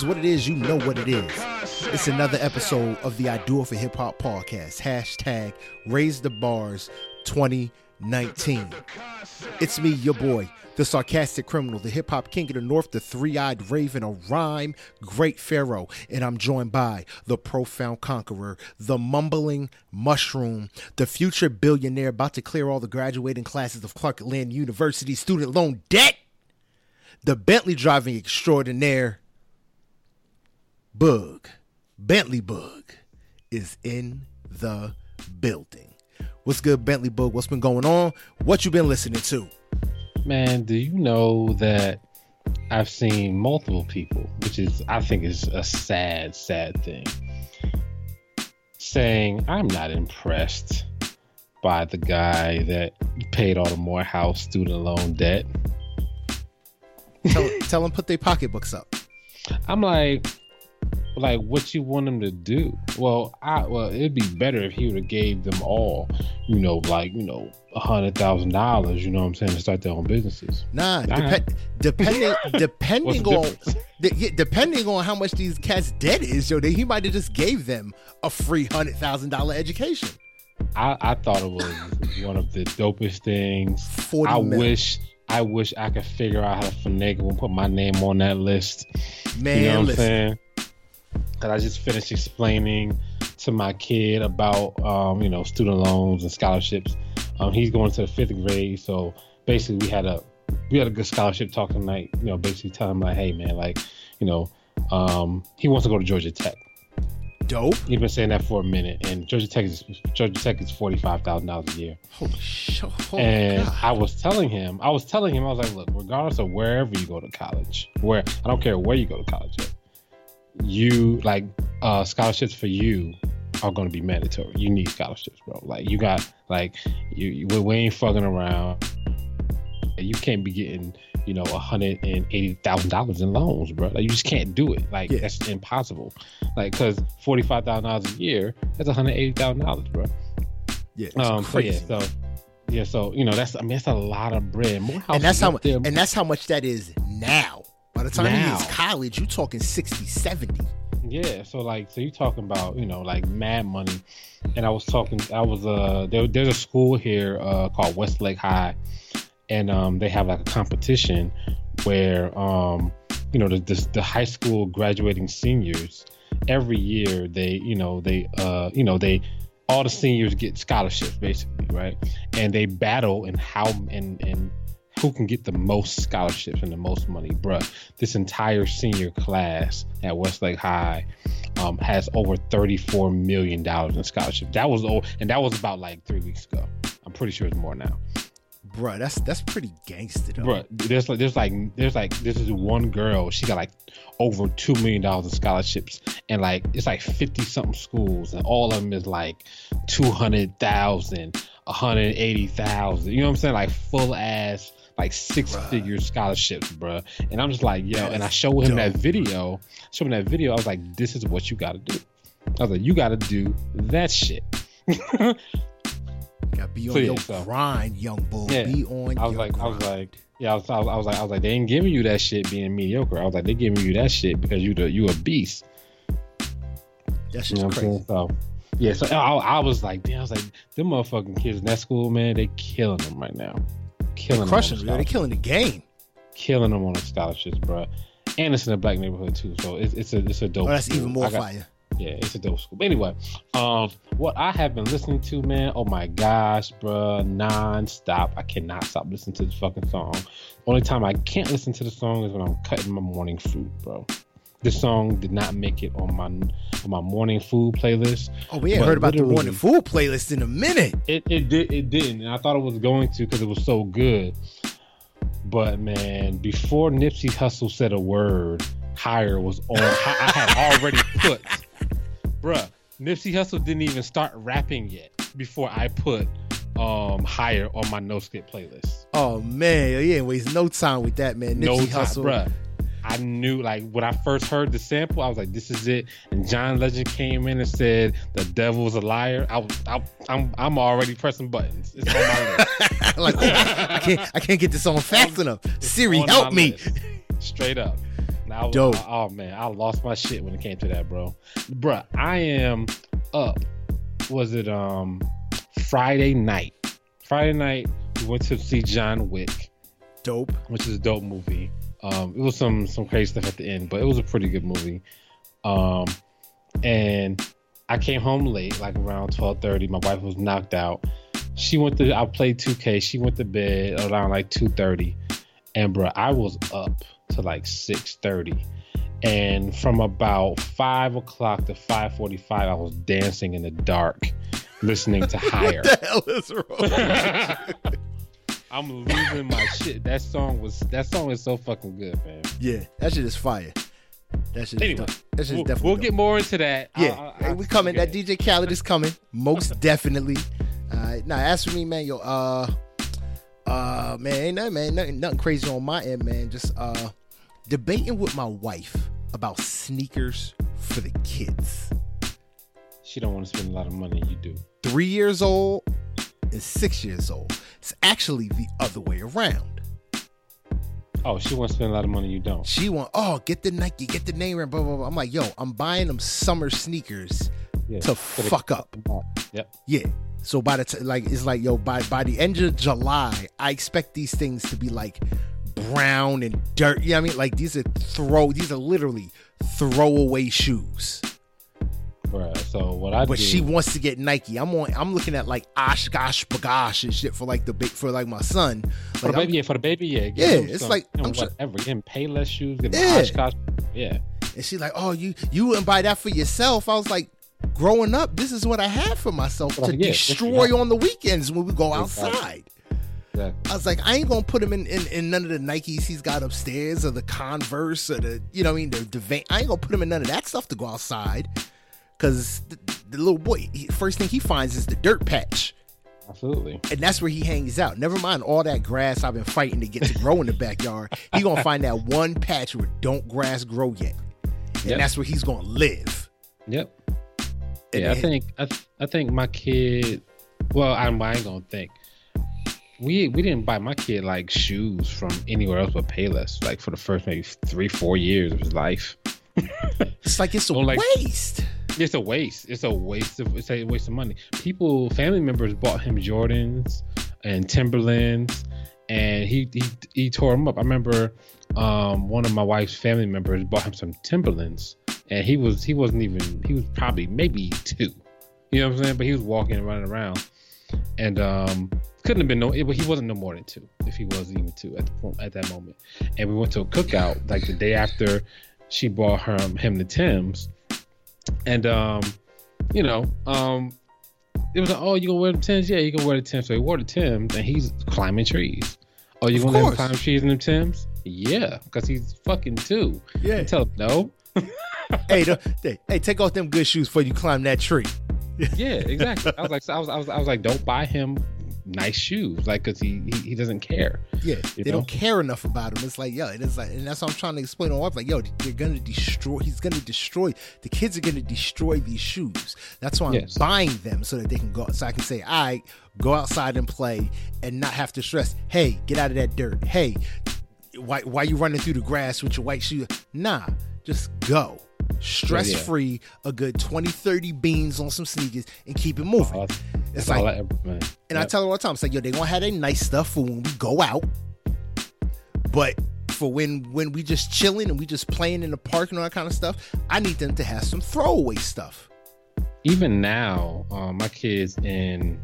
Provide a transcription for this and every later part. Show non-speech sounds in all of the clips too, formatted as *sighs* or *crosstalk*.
is, what it is. You know what it is. It's another episode of the I Do It for Hip Hop podcast. Hashtag Raise the Bars 2019. It's me, your boy, the sarcastic criminal, the hip hop king of the north, the three eyed raven, a rhyme great pharaoh. And I'm joined by the profound conqueror, the mumbling mushroom, the future billionaire about to clear all the graduating classes of Clark Atlanta University student loan debt, the Bentley driving extraordinaire, Bug, Bentley Bug, is in the building. What's good, Bentley Bug? What's been going on? What you been listening to? Man, do you know that I've seen multiple people, which is I think is a sad, sad thing, saying I'm not impressed by the guy that paid all the Morehouse student loan debt. Tell, tell them put their pocketbooks up. I'm like, like what you want them to do. Well, I well it'd be better if he would have gave them all, you know, like you know, a hundred thousand dollars. You know what I'm saying to start their own businesses. Nah, dep- depending *laughs* depending on the, yeah, depending on how much these cats debt is, yo, they, he might have just gave them a free hundred thousand dollar education. I, I thought it was *laughs* one of the dopest things. 40 I mil. wish I wish I could figure out how to finagle and put my name on that list. Man, you know what I'm saying? Cause I just finished explaining to my kid about um, you know student loans and scholarships. Um, he's going to the fifth grade, so basically we had a we had a good scholarship talk tonight. You know, basically telling him like, hey man, like you know, um, he wants to go to Georgia Tech. Dope. He's been saying that for a minute, and Georgia Tech is Georgia Tech is forty five thousand dollars a year. Holy shit. Oh, and God. I was telling him, I was telling him, I was like, look, regardless of wherever you go to college, where I don't care where you go to college, at, you like uh, scholarships for you are going to be mandatory. You need scholarships, bro. Like you got like you, you we- ain't fucking around. You can't be getting you know hundred and eighty thousand dollars in loans, bro. Like you just can't do it. Like Yeah. that's impossible. Like because forty five thousand dollars a year, that's one hundred eighty thousand dollars, bro. yeah, Um, so yeah, so yeah, so you know that's I mean that's a lot of bread. Morehouse and that's how much and that's how much that is now. By the time he Now. hits college, you talking 60, 70. yeah. So like, so you talking about you know like mad money, and I was talking. I was uh there, there's a school here uh called Westlake High, and um they have like a competition where um you know the the, the high school graduating seniors every year they you know they uh you know they all the seniors get scholarships basically right and they battle in how and and who can get the most scholarships and the most money bruh this entire senior class at westlake high um, has over 34 million dollars in scholarships that was oh and that was about like three weeks ago i'm pretty sure it's more now Bruh, that's that's pretty gangster though. Bruh, there's like there's like there's like this is one girl. She got like over two million dollars in scholarships, and like it's like fifty something schools, and all of them is like two hundred thousand, a hundred eighty thousand. You know what I'm saying? Like full ass like six Bruh. figure scholarships, bro. And I'm just like, yo, and I That's show him that video. Show him that video. I was like, this is what you got to do. I was like, you got to do that shit. *laughs* Gotta be on So, yeah, your so- grind, young bull. Yeah. Be on I was like, I was like, yeah, I was, I was, I was like, I was like, they ain't giving you that shit being mediocre. I was like, they giving you that shit because you the you a beast. that's You know what I'm crazy. saying? So, yeah, so I, I was like, damn, I was like, them motherfucking kids in that school, man, they killing them right now, killing them, Crushing them, the. They're killing the game. killing them on the scholarships, bro. And it's in a black neighborhood too, so it's it's a it's a dope. Oh, that's school. even more got- fire. yeah, it's a dope school. But anyway, um, what I have been listening to, man, oh my gosh, bro, non-stop. I cannot stop listening to this fucking song. Only time I can't listen to the song is when I'm cutting my morning food, bro. This song did not make it on my on my morning food playlist. Oh, we ain't heard about the morning food playlist in a minute. It it did it didn't, and I thought it was going to because it was so good. But man, before Nipsey Hussle said a word, higher was on. I, I had *laughs* already put, bruh. Nipsey Hussle didn't even start rapping yet before I put um higher on my no skip playlist. Oh man, you ain't waste no time with that, man. Nipsey no time, Hussle. bruh. I knew like when I first heard the sample, I was like, "This is it." And John Legend came in and said, "The devil's a liar." I, I I'm I'm already pressing buttons. It's on my *laughs* list. like, I can't, I can't get this on fast enough. Siri, help me. list. Straight up. Now, Dope. oh man, I lost my shit when it came to that, bro. Bruh, I am up. Was it um Friday night? Friday night, we went to see John Wick, Dope. which is a dope movie. Um, it was some some crazy stuff at the end, but it was a pretty good movie. Um, and I came home late, like around twelve thirty. My wife was knocked out. She went to. I played two K. She went to bed around like two thirty, and bro, I was up to like six thirty. And from about five o'clock to five forty-five, I was dancing in the dark, listening to *laughs* Higher. What the hell is wrong? *laughs* I'm losing my shit. That song was that song is so fucking good, man. yeah, that shit is fire. That shit Anyway, dope. That shit is We'll, definitely we'll dope. get more into that. Yeah, I'll- I'll- hey, I'll- we coming. That. DJ Khaled is coming, most definitely. Uh, now, as for me, man, yo, uh, uh, man, ain't nothing, man, nothing, nothing crazy on my end, man. Just uh, debating with my wife about sneakers for the kids. She don't want to spend a lot of money. You do. Three years old and six years old. It's actually the other way around. Oh, she wants to spend a lot of money. You don't. She want, oh, get the Nike, get the name brand, blah blah blah. I'm like, yo, I'm buying them summer sneakers Yeah. to fuck up. Yep. Yeah. So by the t- like it's like yo by by the end of July, I expect these things to be like brown and dirt. You know what I mean? Like these are throw these are literally throwaway shoes. Bruh. So what I But do? she wants to get Nike. I'm on I'm looking at like OshKosh B'gosh and shit for like the big for like my son. for Like the I'm- baby, yeah, for the baby, yeah. Yeah, it's some, like, you know, I'm whatever. Give him Payless shoes. Him Yeah. Oshkosh. Yeah. and she's like, Oh, you you wouldn't buy that for yourself. I was like, growing up, this is what I had for myself to yeah, destroy on the weekends when we go outside. Exactly. I was like, I ain't gonna put him in, in, in none of the Nikes he's got upstairs or the Converse or the, you know what I mean, the, the Van- I ain't gonna put him in none of that stuff to go outside. Cause the, the little boy, he, first thing he finds is the dirt patch. Absolutely. And that's where he hangs out. Never mind all that grass I've been fighting to get to grow in the backyard. He gonna find that one patch where don't grass grow yet. And Yep. that's where he's gonna live. Yep. And yeah, I think I, th- I think my kid. Well, I'm, I ain't gonna think. We we didn't buy my kid like shoes from anywhere else but Payless. Like for the first maybe three four years of his life. It's like it's a like- waste. It's a waste. It's a waste of it's a waste of money. People, family members bought him Jordans and Timberlands, and he he, he tore them up. I remember um, one of my wife's family members bought him some Timberlands, and he was he wasn't even he was probably maybe two. You know what I'm saying? But he was walking and running around, and um, couldn't have been no. but He wasn't no more than two if he was even two at the point at that moment. And we went to a cookout like the day after she bought her him the Tims and um, you know, um, it was like, oh, you gonna wear the Tims? Yeah, you gonna wear the Tims. So he wore the Tims, and he's climbing trees. Oh, you gonna let him climb trees in them Tims? Yeah, because he's fucking two. Yeah. You tell him no. *laughs* hey, don't- hey, hey, take off them good shoes before you climb that tree. Yeah, exactly. I was like, I was, I was, I was like, don't buy him nice shoes, like, cause he, he he doesn't care. Yeah, they know? don't care enough about him. It's like, yo, it is like, and that's what I'm trying to explain to my wife. Like, yo, they're gonna destroy. He's gonna destroy. The kids are gonna destroy these shoes. That's why I'm Yes. buying them so that they can go. So I can say, all right, go outside and play, and not have to stress. Hey, get out of that dirt. Hey, why why you running through the grass with your white shoes? Nah, just go. Stress free, a good 20, 30 beans on some sneakers and keep it moving. That's it's like, I ever, man. and I tell them all the time, it's like, yo, they gonna have their nice stuff for when we go out. But for when when we just chilling and we just playing in the park and all that kind of stuff, I need them to have some throwaway stuff. even now, um, my kid's in.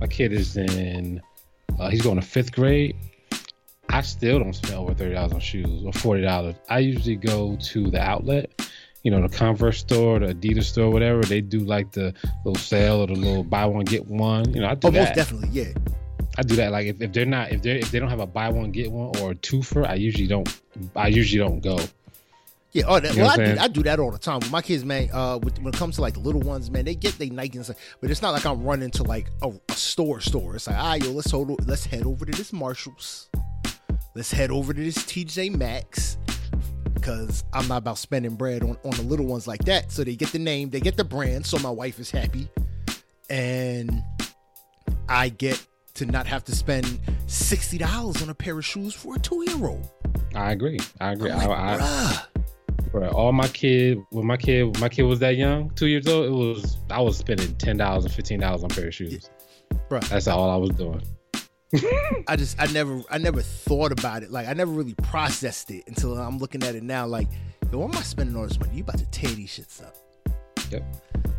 My kid is in. Uh, he's going to fifth grade. I still don't spend over thirty dollars on shoes or forty dollars. I usually go to the outlet, you know, the Converse store, the Adidas store, whatever. They do like the little sale or the little buy one get one. You know, I do Oh, most that. definitely, yeah. I do that. Like if, if they're not if they if they don't have a buy one get one or a twofer, I usually don't. I usually don't go. Yeah, oh, that, You know well, I do. I do that all the time. With my kids, man, uh, with, when it comes to like the little ones, man, they get they Nike and stuff, but it's not like I'm running to like a, a store store. It's like, ah, yo, let's hold, let's head over to this Marshalls, let's head over to this TJ Maxx, because I'm not about spending bread on on the little ones like that. So they get the name, they get the brand, so my wife is happy, and I get to not have to spend sixty dollars on a pair of shoes for a two year old. I agree. I agree. Like, I, I, bruh. Bro, all my kid when my kid when my kid was that young, two years old, it was I was spending ten dollars and fifteen dollars on a pair of shoes. Bro. That's all I was doing. *laughs* I just I never I never thought about it. Like I never really processed it until I'm looking at it now. Like, yo, why am I spending all this money? You about to tear these shits up. Yep.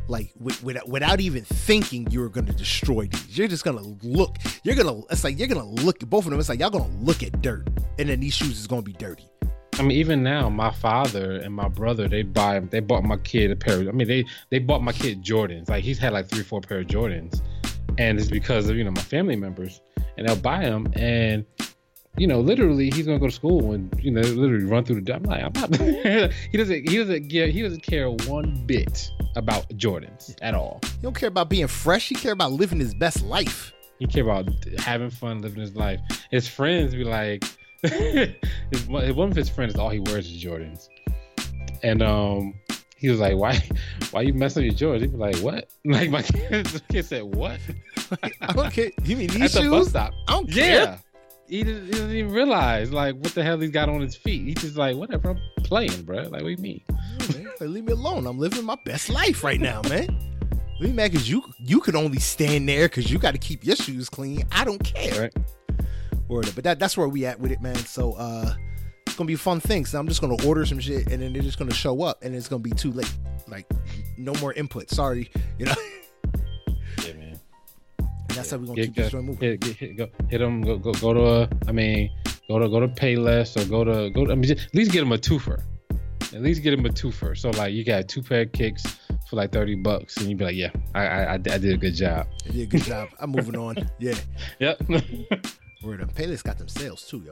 Like with, without, without even thinking you're gonna destroy these. You're just gonna look. You're gonna. It's like you're gonna look at both of them. It's like y'all gonna look at dirt, and then these shoes is gonna be dirty. I mean, even now, my father and my brother they buy they bought my kid a pair. Of, I mean, they they bought my kid Jordans. Like he's had like three, four pair of Jordans, and it's because of you know my family members, and they'll buy them, and you know, literally, he's gonna go to school and you know, literally run through the. I'm like, I'm not. *laughs* he doesn't. He doesn't give. He doesn't care one bit about Jordans at all. He don't care about being fresh. He care about living his best life. He care about having fun, living his life. His friends be like, *laughs* his, one of his friends, all he wears is Jordans, and um, he was like, "Why, *laughs* why you messing with your Jordans?" He was like, "What?" *laughs* Like my kid, *laughs* kid said, "What?" I don't care. You mean these At shoes? the bus stop. I don't Yeah. care. He doesn't, he doesn't even realize like what the hell he's got on his feet. He's just like, whatever, I'm playing, bro. Like, what do you mean? Yeah. Like, leave me alone. I'm living my best life right now, man. Leave me mad because you you could only stand there because you got to keep your shoes clean. I don't care. Right. Word. But that, that's where we at with it, man. So uh it's gonna be a fun thing. So I'm just gonna order some shit and then they're just gonna show up and it's gonna be too late. Like no more input. Sorry. *laughs* You know? Yeah, man. And that's how we're gonna Get, keep this get, joint moving. hit, get, hit, go, hit him. Go, go, go to a. I mean, go to go to Payless or go to go. To, I mean, just, at least get them a twofer. At least get them a twofer. So like, you got two pair of kicks for like thirty bucks, and you'd be like, yeah, I I, I, I did a good job. You did a good job. I'm moving on. Yeah. *laughs* Yep. *laughs* Word the Payless got them sales too, yo.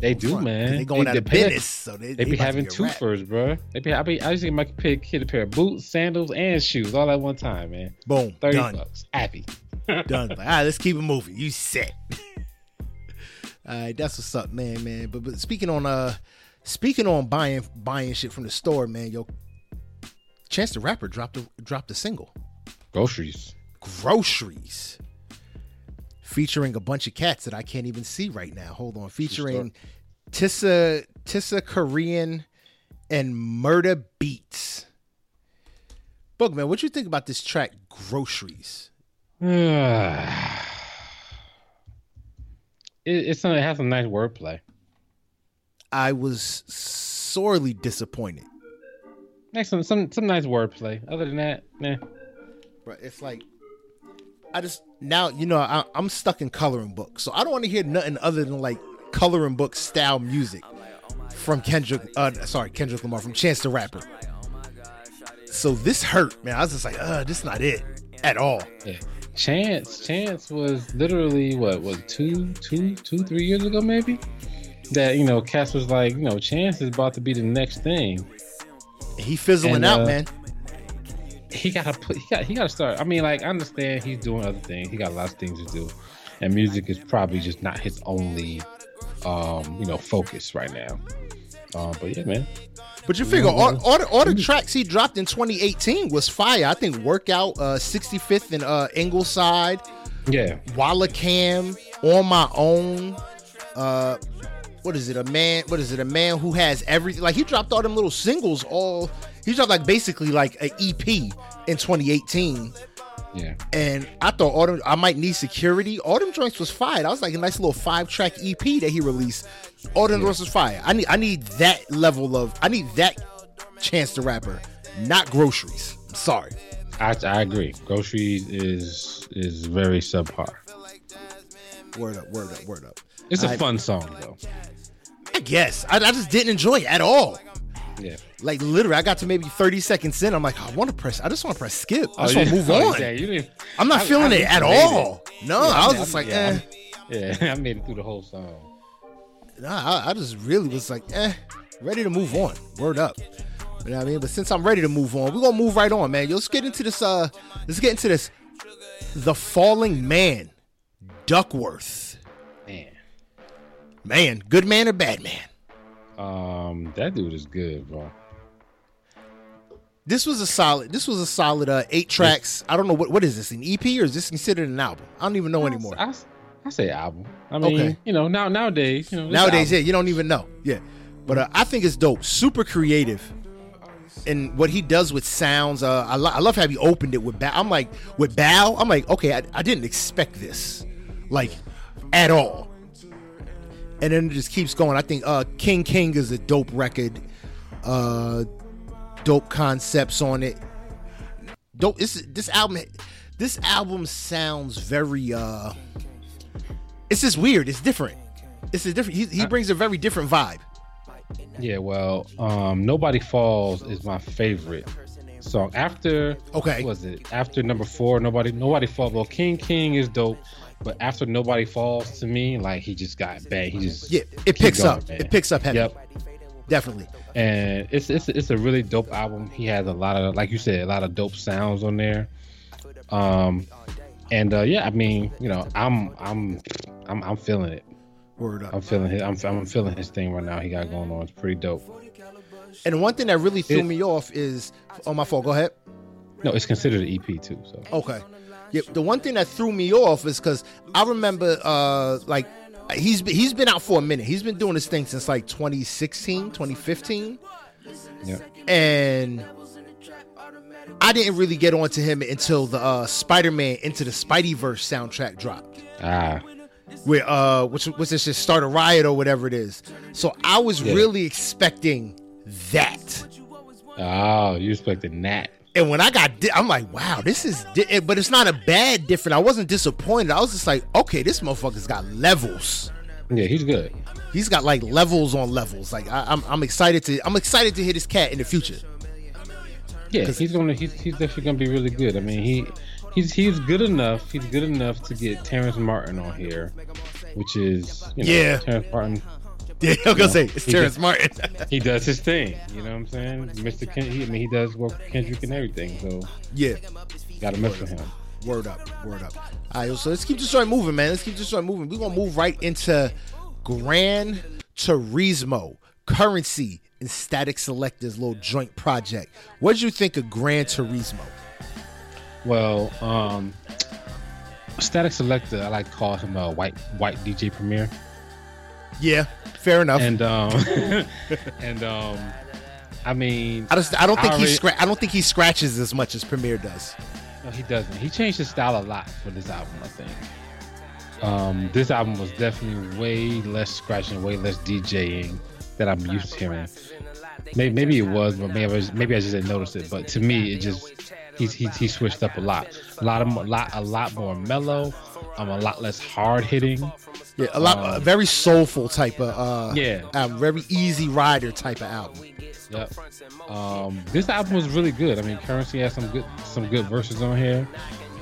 They do, front. man. They going They- out of business, so they, They be having a wrap. twofers, bro. They be. I be. I used to get my kid kid a pair of boots, sandals, and shoes all at one time, man. Boom. Thirty Done. bucks, happy. Done. Like, *laughs* all right, let's keep it moving. You set. *laughs* all right, that's what's up, man, man. But but speaking on uh speaking on buying buying shit from the store, man, yo, Chance the Rapper dropped a dropped a single. Groceries. Groceries. Featuring a bunch of cats that I can't even see right now. Hold on. Featuring Tissa TisaKorean and Murda Beatz. Boogman, what you think about this track Groceries? *sighs* it, it's it has some nice wordplay. I was sorely disappointed. Nice some some some nice wordplay. Other than that, nah. But it's like I just now you know I, I'm stuck in coloring books, so I don't want to hear nothing other than like coloring book style music from Kendrick. Uh, sorry, Kendrick Lamar from Chance the Rapper. So this hurt, man. I was just like, uh, this is not it at all. Yeah. Chance Chance was literally what was two two two three years ago maybe that you know Cass was like you know Chance is about to be the next thing. He fizzling And, out, uh, man. He gotta put he got he gotta start. I mean, like I understand he's doing other things. He got a lot of things to do, and music is probably just not his only, um, you know, focus right now. Um, but yeah, man. But you figure all, all, the, all the tracks he dropped in 2018 was fire. I think Workout, uh, 65th and uh, Ingleside, Yeah, Wala Cam, On My Own. Uh, what is it? A man? What is it? A man who has everything. Like he dropped all them little singles. All he dropped like basically like an EP in 2018. yeah. And I thought them, I might need security. Them joints was fire. That was like a nice little five track EP that he released. Them joints was fire. I need I need that level of I need that Chance the Rapper, not groceries. I'm sorry. I I agree. Groceries is is very subpar. Word up, word up, word up. It's a I- fun song though. I guess I, I just didn't enjoy it at all. Yeah. Like literally, I got to maybe 30 seconds in. I'm like, I want to press. I just want to press skip. I just Oh, want to move oh, on. didn't- I'm not I- feeling I it at made it. all. No, Yeah, I was I- just like, yeah, eh. Yeah, *laughs* I made it through the whole song. Nah, I, I just really was like, eh, ready to move on. Word up. You know what I mean? But since I'm ready to move on, we're gonna move right on, man. Yo, let's get into this. Uh, let's get into this. The Falling Man, Duckwrth. Man. Man, good man or bad man? Um, that dude is good, bro. This was a solid. This was a solid uh, eight tracks. I don't know what what is this an EP or is this considered an album? I don't even know anymore. I, I say album. I mean, Okay. you know, now nowadays, you know, Nowadays, yeah, you don't even know. Yeah, but uh, I think it's dope. Super creative. and what he does with sounds. Uh, I, lo- I love how he opened it with bow. I'm like with bow. I'm like, okay, I, I didn't expect this, like at all. And then it just keeps going. I think uh, King King is a dope record. Uh, dope concepts on it. Dope. This this album. This album sounds very. uh It's just weird. It's different. It's a different. He, he brings a very different vibe. Yeah, well, um, Nobody Falls is my favorite song. After Okay. what was it after number four? Nobody, Nobody Falls. Well, King King is dope, but after Nobody Falls, to me, like he just got bad. He just Yeah, it picks going, up. man. It picks up heavy. Yep, Definitely. and it's it's it's a really dope album. He has a lot of, like you said, a lot of dope sounds on there. Um, and uh, yeah, I mean, you know, I'm I'm I'm I'm feeling it. Word up. I'm feeling his, I'm I'm feeling his thing right now. He got going on. It's pretty dope. And one thing that really threw It- me off is, oh my fault. Go ahead. No, it's considered an EP too. So Okay. Yeah, the one thing that threw me off is because I remember, uh, like, he's been, he's been out for a minute. He's been doing this thing since like 2016, 2015, yeah. and I didn't really get onto him until the uh, Spider-Man Into the Spideyverse soundtrack dropped. Ah, where uh which which is just start a riot or whatever it is. So I was Yeah. really expecting that. oh, you expected that? And when I got di- I'm like, wow, this is di- eh, but it's not a bad different. I wasn't disappointed. I was just like, okay, this motherfucker's got levels. Yeah, he's good. He's got like levels on levels. Like I, I'm I'm excited to I'm excited to hit his cat in the future. Yeah, he's gonna he's, he's definitely gonna be really good. I mean, he he's he's good enough. He's good enough to get Terrence Martin on here, which is you know, Yeah. Terrence Martin. *laughs* Yeah, I'm gonna say it's he Terrence just- Martin. *laughs* He does his thing. You know what I'm saying, Mr. Ken, he, I mean, he does work with Kendrick and everything. So yeah, gotta mess with him. word up, word up. All right, so let's keep this joint moving, man. Let's keep this joint moving. We're gonna move right into Gran Turismo, Currency, and Statik Selektah's little joint project. What did you think of Gran Turismo? Well, um, Statik Selektah, I like to call him a white white DJ Premier. Yeah, fair enough. and um *laughs* and um I mean I just I don't think I he already- scra- I don't think he scratches as much as Premier does. no, he doesn't. He changed his style a lot for this album, I think. Um this album was definitely way less scratching, way less DJing that I'm used to hearing. Maybe, maybe it was, but maybe I was, maybe I just didn't notice it. But to me, it just he's he, he switched up a lot, a lot of mo- lot a lot more mellow, um, a lot less hard hitting. Yeah, a lot Um, a very soulful type of uh Yeah. um, very easy rider type of album. Yep. Um, this album was really good. I mean, Currency has some good some good verses on here.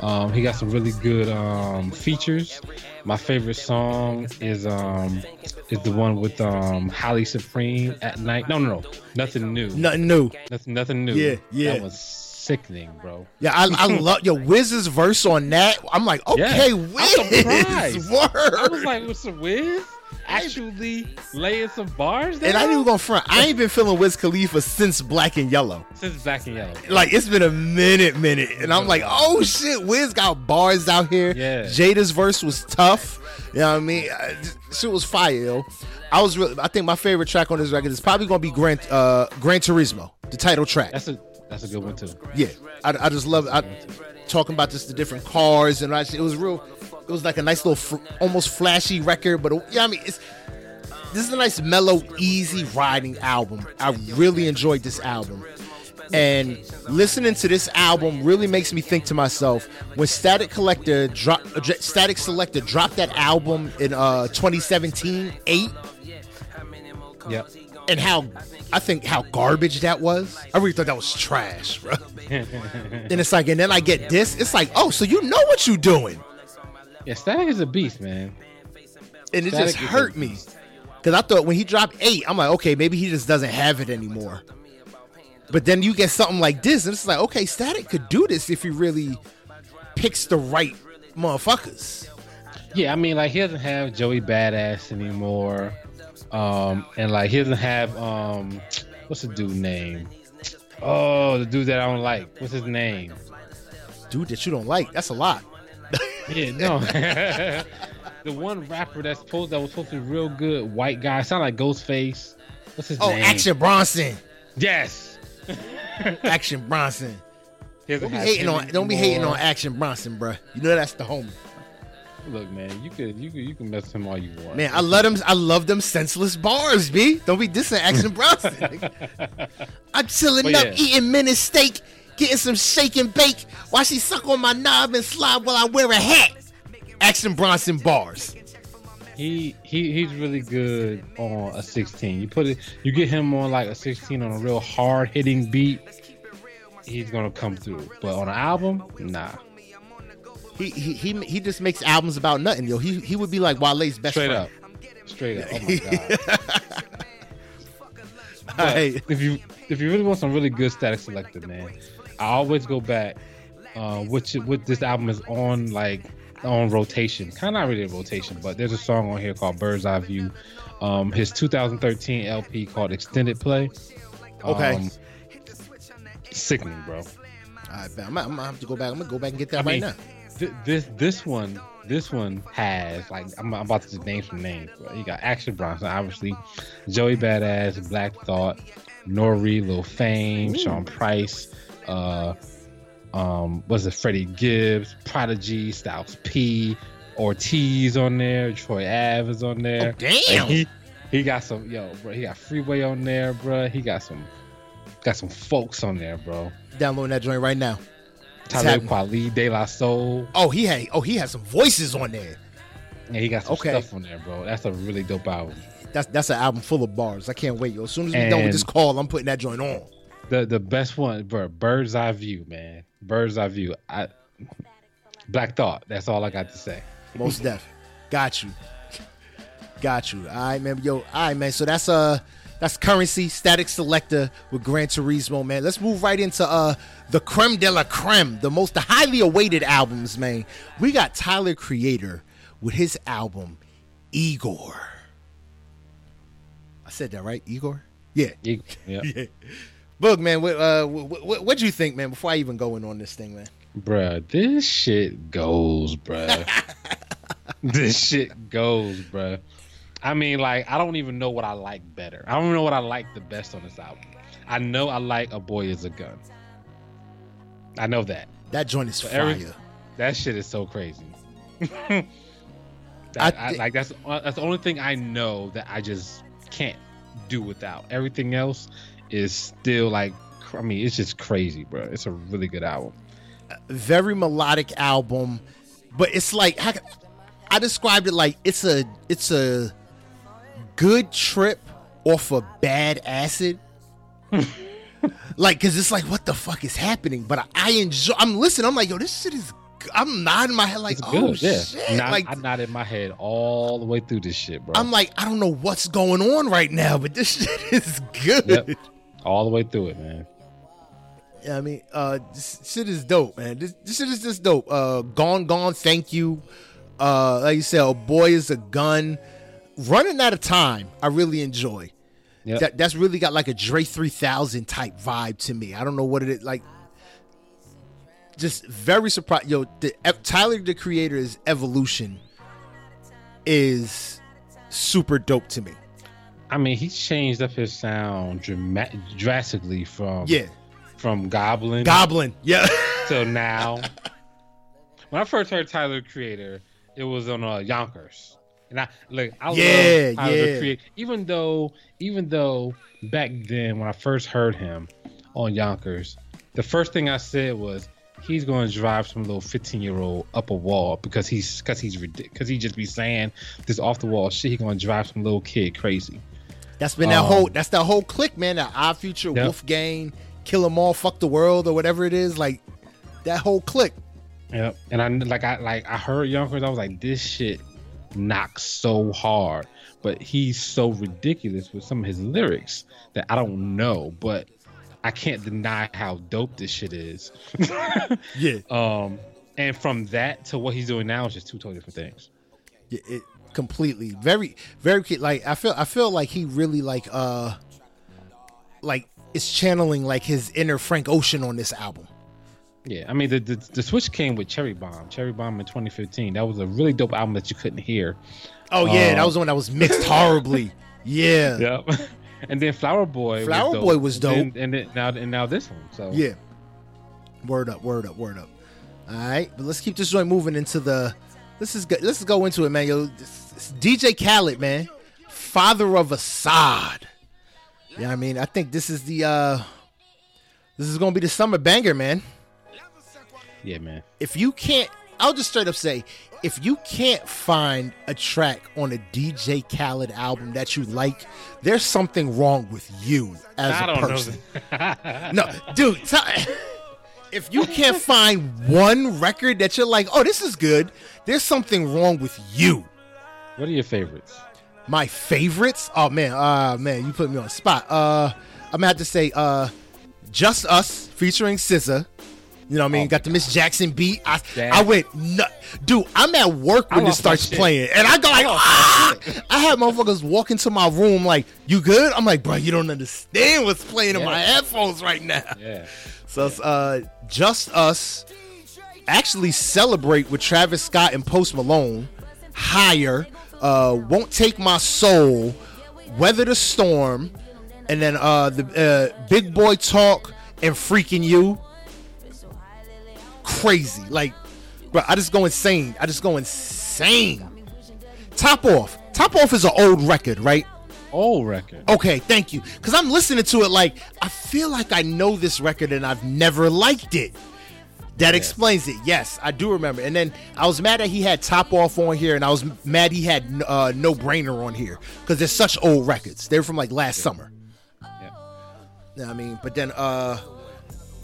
Um, he got some really good um, features. My favorite song is um, is the one with um, Holly Supreme at night. No, no, no, nothing new. Nothing new. Nothing, nothing new. Yeah, yeah. That was sickening, bro. Yeah, I, I *laughs* love your Wiz's verse on that. I'm like, okay, Yeah, Wiz, I'm *laughs* word. I was like, what's the Wiz? Actually laying some bars down and I ain't even gonna front. I ain't been feeling Wiz Khalifa since Black and Yellow. since Black and Yellow. Like it's been a minute, minute, and I'm like, oh shit, Wiz got bars out here. Yeah. Jada's verse was tough. You know what I mean? Shit was fire, yo. I was really. I think my favorite track on this record is probably gonna be Gran uh, Gran Turismo, the title track. That's a that's a good one too. Yeah, I, I just love I, talking about just the different cars and I, it was real. It was like a nice little, fl- almost flashy record, but yeah, I mean, it's this is a nice mellow, easy riding album. I really enjoyed this album, and listening to this album really makes me think to myself when Static Collector drop, uh, Statik Selektah dropped that album in uh 2017, eight Yep. And how I think how garbage that was. I really thought that was trash, bro. *laughs* and it's like, and then I get this. It's like, oh, so you know what you're doing, Yeah, Statik is a beast, man. and it Statik just hurt me because I thought when he dropped eight, I'm like, okay, maybe he just doesn't have it anymore. But then you get something like this, and it's like, okay, Statik could do this if he really picks the right motherfuckers. Yeah, I mean, like he doesn't have Joey Badass anymore, um, and like he doesn't have um, what's the dude name? Oh, the dude that I don't like. What's his name? Dude, that you don't like, that's a lot. Yeah, no. *laughs* *laughs* the one rapper that's supposed that was supposed to be real good, white guy, sound like Ghostface. What's his Oh, name? Oh, Action Bronson. Yes. *laughs* Action Bronson. Don't be hating on don't be hating on Action Bronson, bro. You know that's the homie. Look, man, you could you could you can mess him all you want. Man, I love them. I love them senseless bars, b. Don't be dissing Action Bronson. *laughs* I'm chilling up, yeah. eating minute steak, getting some shake and bake while she suck on my knob and slide while I wear a hat. Action Bronson bars. He he he's really good on a 16. You put it, you get him on like a 16 on a real hard hitting beat. He's gonna come through, but on an album, nah. He he he, he just makes albums about nothing, yo. He he would be like Wale's best Straight friend. up. Straight up. Oh my *laughs* god. if you if you really want some really good Statik Selektah, man, I always go back. Uh, which what this album is on like on rotation, kind of not really a rotation, but there's a song on here called Bird's Eye View. Um, his 2013 LP called Extended Play. Okay. Um, sickening, bro. All right, I'm, I'm, gonna have to go back. I'm gonna go back and get that I right mean, now this this one this one has like I'm, I'm, about to just name some names. Bro. You got Action Bronson, obviously, Joey Badass, Black Thought, Nori, Lil Fame, Ooh. Sean Price, uh, um, was it Freddie Gibbs, Prodigy, Styles P, Ortiz on there, Troy Ave is on there. Oh, damn. he he got some yo, bro. He got Freeway on there, bro. He got some got some folks on there, bro. Downloading that joint right now. Talib Kweli, De La Soul. Oh, he had oh he had some voices on there. Yeah, he got some okay. stuff on there, bro. That's a really dope album. That's that's an album full of bars. I can't wait, yo. As soon as we done with this call, I'm putting that joint on. The the best one, bro. Bird's Eye View, man. Bird's Eye View. I Black Thought. That's all I got to say. Most def. Got you. Got you. All right, man. Yo, all right, man. So that's uh that's currency, Statik Selektah with Gran Turismo, man. Let's move right into uh the creme de la creme, the most highly awaited albums, man. We got Tyler Creator with his album Igor. I said that right, Igor? Yeah. Yeah. *laughs* yeah. Book, man, what, uh, what, what, do you think, man, before I even go in on this thing, man? Bruh, this shit goes, bruh. *laughs* this shit goes, bruh. I mean, like, I don't even know what I like better. I don't know what I like the best on this album. I know I like A Boy is a Gun. I know that. That joint is fire. Every, that shit is so crazy. *laughs* that, I, I, like that's uh, that's the only thing I know that I just can't do without. Everything else is still like I mean, it's just crazy, bro. It's a really good album. Very melodic album, but it's like I described it like it's a it's a good trip off a bad acid. *laughs* like, cause it's like, what the fuck is happening? But I, I, enjoy. I'm listening. I'm like, yo, this shit is. I'm nodding my head like, it's oh good, yeah. shit. Not, like, I nodded my head all the way through this shit, bro. I'm like, I don't know what's going on right now, but this *laughs* shit is good. Yep. All the way through it, man. Yeah, I mean, uh, this shit is dope, man. This, this shit is just dope. Uh, gone, gone. Thank you. Uh, like you said, a boy is a gun running out of time, I really enjoy. Yep. That that's really got like a Dre 3000 type vibe to me. I don't know what it is like. Just very surprised. Yo, the, Tyler the Creator's evolution is super dope to me. I mean, he's changed up his sound dramatic, drastically from yeah from Goblin Goblin yeah till *laughs* now. when I first heard Tyler Creator, it was on uh, Yonkers. And I like I yeah, love yeah. Create, even though even though back then when I first heard him on Yonkers, the first thing I said was he's going to drive some little 15 year old up a wall because he's because he's because he just be saying this off the wall shit. He's going to drive some little kid crazy. That's been that um, whole that's that whole click, man. That Odd Future, yep. Wolf Gang, Kill 'Em All, Fuck the World, or whatever it is. Like that whole click. Yep. And I like I like I heard Yonkers. I was like, this shit knocks so hard, but he's so ridiculous with some of his lyrics that I don't know, but I can't deny how dope this shit is. *laughs* yeah. *laughs* Um, and from that to what he's doing now is just two totally different things. Yeah, it completely very very like I feel I feel like he really like uh like is channeling like his inner Frank Ocean on this album. Yeah, I mean the, the, the switch came with Cherry Bomb. Cherry Bomb in 2015. That was a really dope album that you couldn't hear. Oh yeah, um, that was the one that was mixed horribly. *laughs* Yeah. Yep. *laughs* and then Flower Boy. Flower was. Boy was And dope. then- And, then now and now this one. So Yeah. Word up, word up, word up. All right, but let's keep this joint moving into the. This is good. Let's go into it, man. Yo, DJ Khaled, man, father of Asahd. Yeah, I mean, I think this is the. uh This is gonna be the summer banger, man. Yeah, man. If you can't, I'll just straight up say, if you can't find a track on a DJ Khaled album that you like, there's something wrong with you as I a person. *laughs* No, dude, t- if you can't find one record that you're like, oh, this is good, there's something wrong with you. what are your favorites? My favorites? Oh man, uh man, you put me on the spot. Uh I'm gonna have to say uh Just Us featuring SZA. You know what I mean? Oh, Got the Miss Jackson beat. I, Damn. I went nut. Dude, I'm at work when this starts playing. And I go like, ah! I had motherfuckers walk into my room like, you good? I'm like, bro, you don't understand what's playing in my headphones right now. Yeah. So it's uh, Just Us actually celebrate with Travis Scott and Post Malone. Higher, uh, Won't Take My Soul, Weather the Storm, and then uh, the uh, Big Boy Talk and Freaking You. Crazy. Like, bro, I just go insane. I just go insane. Top Off. Top Off is an old record, right? Old record. Okay, thank you. Because I'm listening to it like, I feel like I know this record and I've never liked it. That explains it. Yes, I do remember. And then I was mad that he had Top Off on here, and I was mad he had uh, No Brainer on here because they're such old records. They're from like last summer. Yeah. Yeah, I mean, but then uh,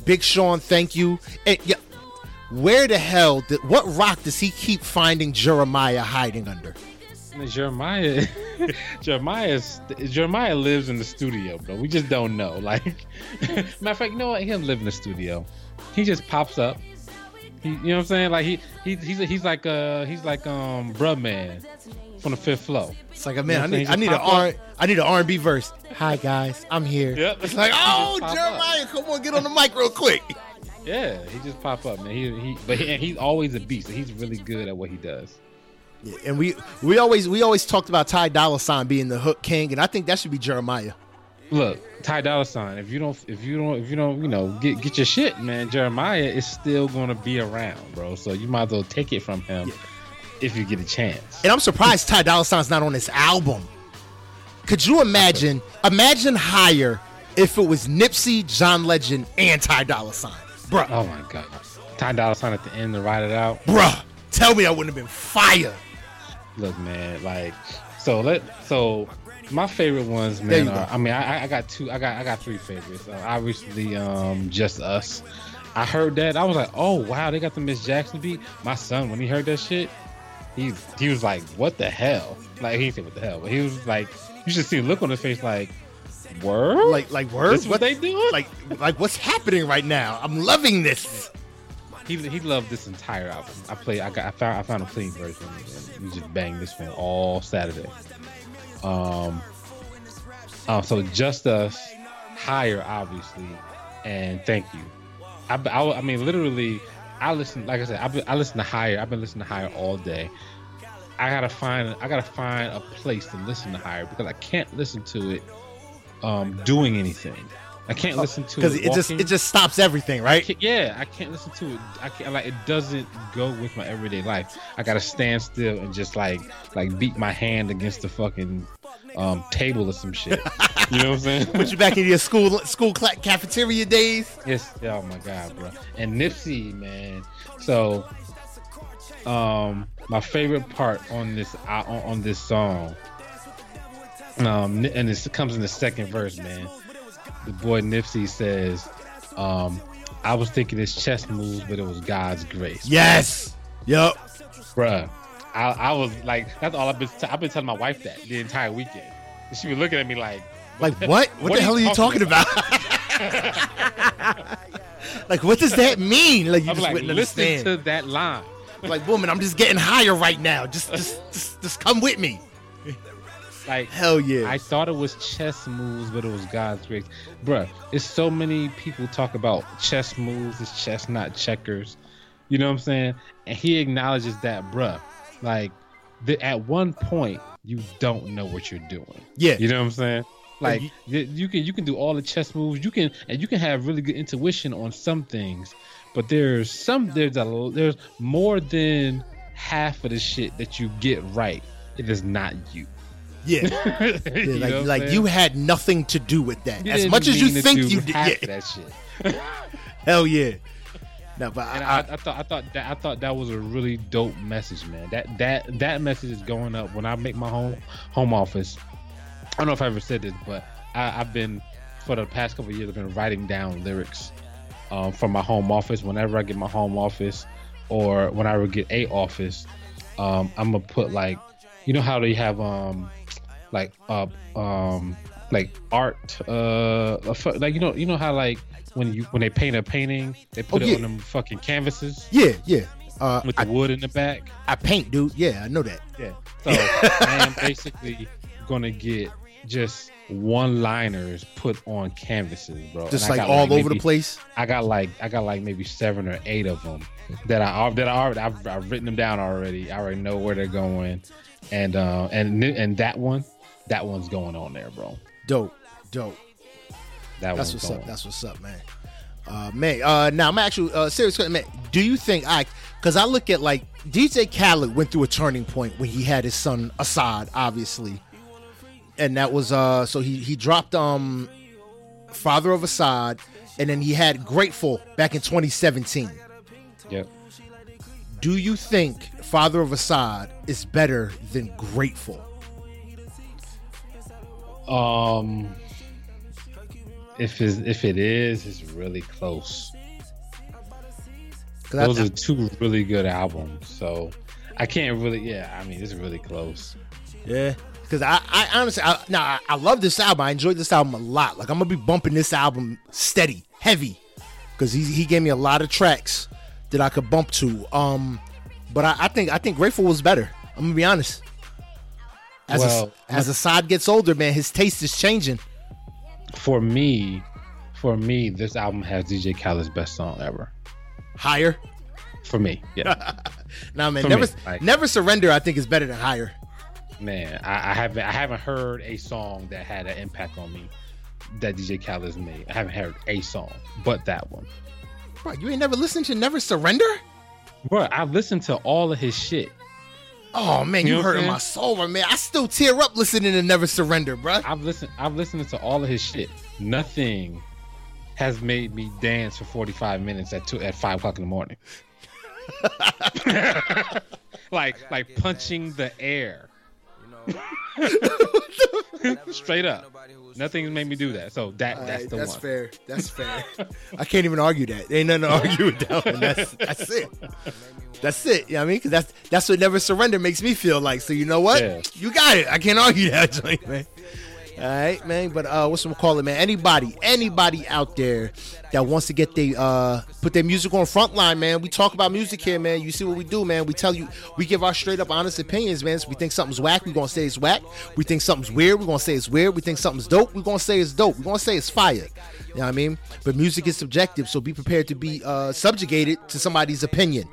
Big Sean, thank you. And yeah, where the hell did what rock does he keep finding Jeremiah hiding under? Jeremiah, *laughs* Jeremiah, Jeremiah lives in the studio, bro. We just don't know. *laughs* Like, matter of fact, you know what? He doesn't live in the studio. He just pops up. He, you know what I'm saying? Like he, he he's he's like uh he's like um bruh man from the fifth floor. It's like, a man, I You know need, I need an? R, I need an R&B verse. Hi guys, I'm here. Yep. It's like, *laughs* oh, Jeremiah, come on, get on the mic real quick. Yeah, he just pop up, man. He he, but he, he's always a beast. He's really good at what he does. Yeah, and we we always we always talked about Ty Dolla Sign being the hook king, and I think that should be Jeremiah. Look, Ty Dolla Sign. If you don't, if you don't, if you don't, you know, get get your shit, man. Jeremiah is still gonna be around, bro. So you might as well take it from him if you get a chance. And I'm surprised Ty Dolla Sign's not on this album. Could you imagine? Imagine higher if it was Nipsey, John Legend, and Ty Dolla Sign, bruh, Oh my god, Ty Dolla Sign at the end to ride it out. bruh. Tell me I wouldn't have been fire. Look, man, like so let so my favorite ones, man. Are. I mean, I, I got two. I got I got three favorites. Uh, obviously, um, just us. I heard that. I was like, oh wow, they got the Miss Jackson beat. My son, when he heard that shit, he he was like, what the hell? Like he say what the hell, but he was like, you should see the look on his face, like, word, Like like word. this what they doing? like like what's happening right now? I'm loving this. he he loved this entire album. I played. I got. I found. I found a clean version. And we just banged this one all Saturday. Um. Oh, so just us, higher, obviously, and thank you. I, I, I mean, literally, I listen. Like I said, I've been, I listen to higher. I've been listening to higher all day. I gotta find. I gotta find a place to listen to higher because I can't listen to it, um, doing anything. I can't listen to Because it. it just it just stops everything, right? can't- yeah, I can't listen to it. I can't like it doesn't go with my everyday life. I gotta stand still and just like like beat my hand against the fucking um, table or some shit. *laughs* you know what I'm saying? Put you back in your school school cafeteria days. Yes. Oh my god, bro. And Nipsey, man. So, um, my favorite part on this on, on this song, um, and this comes in the second verse, man. The boy Nipsey says, um, "I was thinking it's chess moves, but it was God's grace." Yes. Yup. bruh. I, I was like, that's all I've been. T- I've been telling my wife that the entire weekend. And she was looking at me like, Like what? What, the hell are you talking about? *laughs* like what does that mean? Like you I'm just like, wouldn't listen understand. to that line. like woman, I'm just getting higher right now. Just just just, just come with me. Like, Hell yeah. I thought it was chess moves, but it was God's grace. Bruh, it's so many people talk about chess moves, it's chess, not checkers. You know what I'm saying? And he acknowledges that, bruh. Like, the, at one point, you don't know what you're doing. yeah. You know what I'm saying? Like you, you can you can do all the chess moves. You can and you can have really good intuition on some things, but there's some there's a there's more than half of the shit that you get right. It is not you. Yeah, *laughs* yeah like like you had nothing to do with that. You as much as you think you did, yeah. that shit. *laughs* Hell yeah. No, but I, I, I, thought I thought that I thought that was a really dope message, man. That that that message is going up when I make my home home office. I don't know if I ever said this, but I, have been for the past couple years. I've been writing down lyrics um, from my home office. Whenever I get my home office, or when I would get a office, um, I'm gonna put like, you know how they have um, like uh um like art uh like you know you know how like when you when they paint a painting they put oh, yeah. it on them fucking canvases? Yeah yeah. Uh, with the I, wood in the back? I paint dude. Yeah i know that. Yeah. So i am basically gonna get just one liners put on canvases bro. Just like all like over maybe, the place? I got like i got like maybe seven or eight of them that i that i already I've, I've written them down already. I already know where they're going. And uh and and that one that one's going on there, bro. Dope, dope. That That's what's up. That's what's up, man. Uh, man, uh, now I'm actually uh, serious. Man, do you think I? Because I look at like DJ Khaled went through a turning point when he had his son Asahd, obviously, and that was uh, so he he dropped um, Father of Asahd, and then he had Grateful back in 2017. Yep. Do you think Father of Asahd is better than Grateful? Um, if it's, if it is, it's really close. Those are two really good albums, so I can't really. Yeah, I mean, it's really close. Yeah, because I, I honestly, I, now I, I love this album. I enjoyed this album a lot. Like I'm gonna be bumping this album steady, heavy, because he he gave me a lot of tracks that I could bump to. Um, but I, I think I think Grateful was better. I'm gonna be honest. As well, a, as Asahd gets older, man, his taste is changing. For me, for me, this album has DJ Khaled's best song ever. Higher. For me, yeah. *laughs* nah, man, for never, me, like, never surrender. I think is better than higher. Man, I, I, haven't, I haven't heard a song that had an impact on me that DJ Khaled's made. I haven't heard a song, but that one. Bro, you ain't never listened to Never Surrender? Bro, I've listened to all of his shit. Oh man, you, you hurting my soul, man. I still tear up listening to Never Surrender, bro. I've listened. I've listened to all of his shit. Nothing has made me dance for forty five minutes at two at five o'clock in the morning. *laughs* *laughs* like like punching the air. Straight up. Nothing's made me do that. So that that's right, the that's one. fair. That's *laughs* fair. I can't even argue that. There ain't nothing to argue with that one. That's *laughs* that's it. That's it. You know what I mean? Because that's that's what never surrender makes me feel like. So you know what? Yeah. You got it. I can't argue that, man. All right, man. But uh, what's we call it, man? Anybody, anybody out there that wants to get their uh put their music on frontline, man. We talk about music here, man. You see what we do, man. We tell you, we give our straight up honest opinions, man. So we think something's whack, we're gonna say it's whack. We think something's weird, we're gonna say it's weird. We think something's dope, we're gonna say it's dope. We're gonna say it's fire. You know what I mean? But music is subjective, so be prepared to be uh subjugated to somebody's opinion.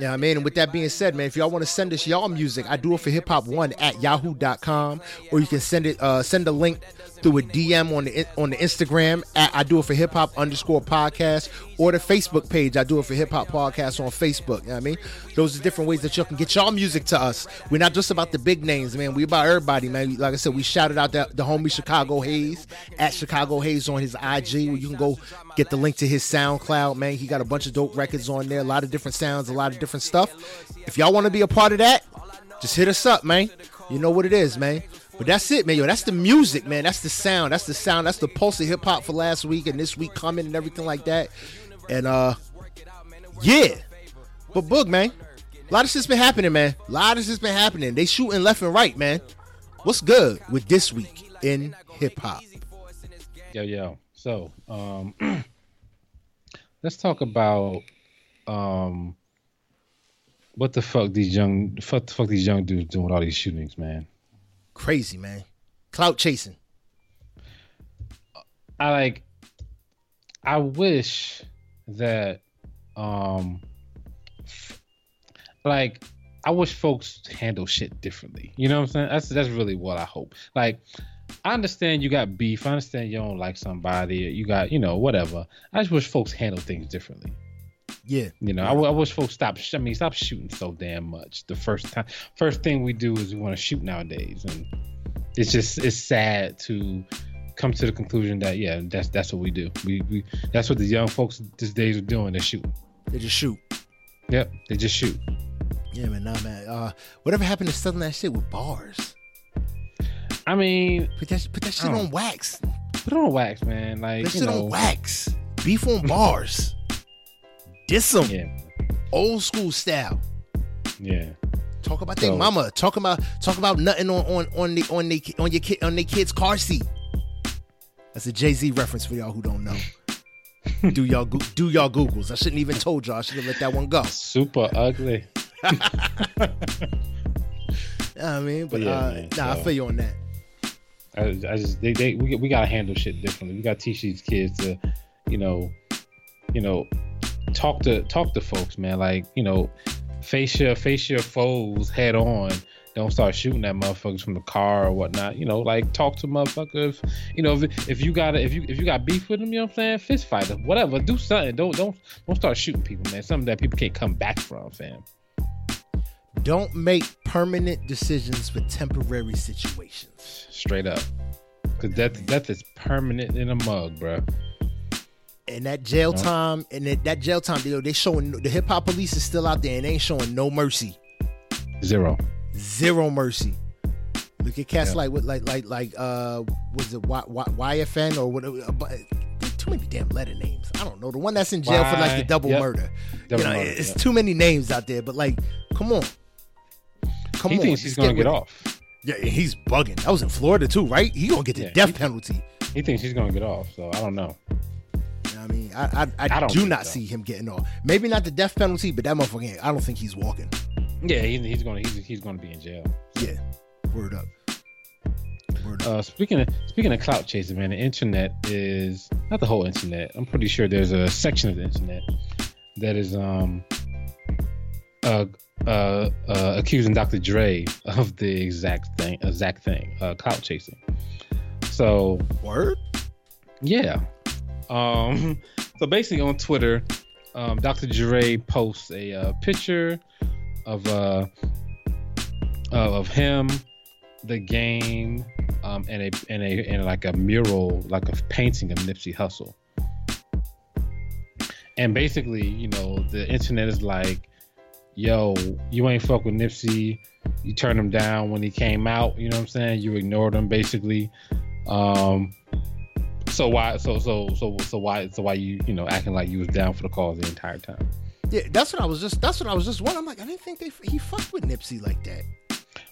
Yeah, I mean, and with that being said, man, if y'all want to send us y'all music, I do it for hip hop one at yahoo.com, or you can send it, uh, send a link through a DM on the on the Instagram at I do it for hip hop underscore podcast or the Facebook page I do it for hip hop podcast on Facebook. You know what I mean? Those are different ways that y'all can get y'all music to us. We're not just about the big names, man. We about everybody, man. Like I said, we shouted out the, the homie Chicago Hayes at Chicago Hayes on his IG where you can go get the link to his SoundCloud, man. He got a bunch of dope records on there, a lot of different sounds, a lot of different stuff. If y'all want to be a part of that, just hit us up, man. You know what it is, man. But that's it, man. Yo, that's the music, man. That's the sound. That's the sound. That's the pulse of hip hop for last week and this week coming and everything like that. And uh, yeah. But Boog, man, a lot of shit's been happening, man. A lot of shit's been happening. They shooting left and right, man. What's good with this week in hip hop? Yo, yo. So, um, *clears throat* let's talk about um, what the fuck these young, fuck the fuck these young dudes doing with all these shootings, man. Crazy, man. Clout chasing. I like I wish that um like I wish folks handle shit differently. You know what I'm saying? That's that's really what I hope. Like I understand you got beef. I understand you don't like somebody. You got, you know, whatever. I just wish folks handle things differently. Yeah. You know, I, I wish folks stop. I mean, stop shooting so damn much. The first time, first thing we do is we want to shoot nowadays, and it's just it's sad to come to the conclusion that yeah, that's that's what we do. We, we that's what the young folks these days are doing. They're shooting. They just shoot. Yep, they just shoot. Yeah, man, nah, man. Uh, whatever happened to selling that shit with bars? I mean, Put that put that shit on wax. put it on wax, man. Like That you shit know, on wax. Beef on bars. *laughs* Diss them. yeah, Old school style. yeah. Talk about their mama. Talk about talk about nothing on on on the on the on your kid on their kid's car seat. That's a Jay Z reference for y'all who don't know. do y'all go- do y'all googles? I shouldn't even told y'all. I should have let that one go. Super ugly. *laughs* I mean, but Yeah, uh, man, nah, I feel you on that. I, I just they, they we, we gotta handle shit differently. We gotta teach these kids to, you know, you know, talk to talk to folks, man. Like you know, face your face your foes head on. Don't start shooting at motherfuckers from the car or whatnot. You know, like talk to motherfuckers. You know, if, if you got if you if you got beef with them, you know what I'm saying? Fist fight them, whatever. Do something. Don't don't don't start shooting people, man. Something that people can't come back from, fam. Don't make permanent decisions for temporary situations. Straight up, cause death death is permanent in a mug, bro. And that jail time, and that, that jail time, know, they showing the hip hop police is still out there and they ain't showing no mercy, Zero. zero mercy. Look at cats Yeah. like what, like, like, like, uh, was it y, y, YFN or whatever? uh, but- Too many damn letter names. I don't know. The one that's in jail for like the double yep. murder. Double you know, murder, it's yeah. too many names out there. But like, come on, come he on. thinks he's gonna with get off. Yeah, he's bugging. That was in Florida too, right? He gonna get the Yeah, death he- penalty. He thinks he's gonna get off. So I don't know. I I I, I, do not so. see him getting off. Maybe not the death penalty, but that motherfucker. I don't think he's walking. Yeah, he, he's gonna he's, he's gonna be in jail. Yeah, word up. Word up. Uh, speaking of speaking of clout chasing, man, the internet is not the whole internet. I'm pretty sure there's a section of the internet that is um uh uh, uh accusing Dr. Dre of the exact thing exact thing uh clout chasing. So word. Yeah. Um. So basically, on Twitter, um, Dr. Dre posts a uh, picture of uh of him, the game, um, and a and a and like a mural, like a painting of Nipsey Hussle. And basically, you know, the internet is like, "Yo, you ain't fuck with Nipsey. You turned him down when he came out. You know what I'm saying? You ignored him, basically." Um, so why so so so so why so why you you know acting like you was down for the cause the entire time? Yeah, that's what I was just. That's what I was just wondering. I'm like, I didn't think they he fucked with Nipsey like that.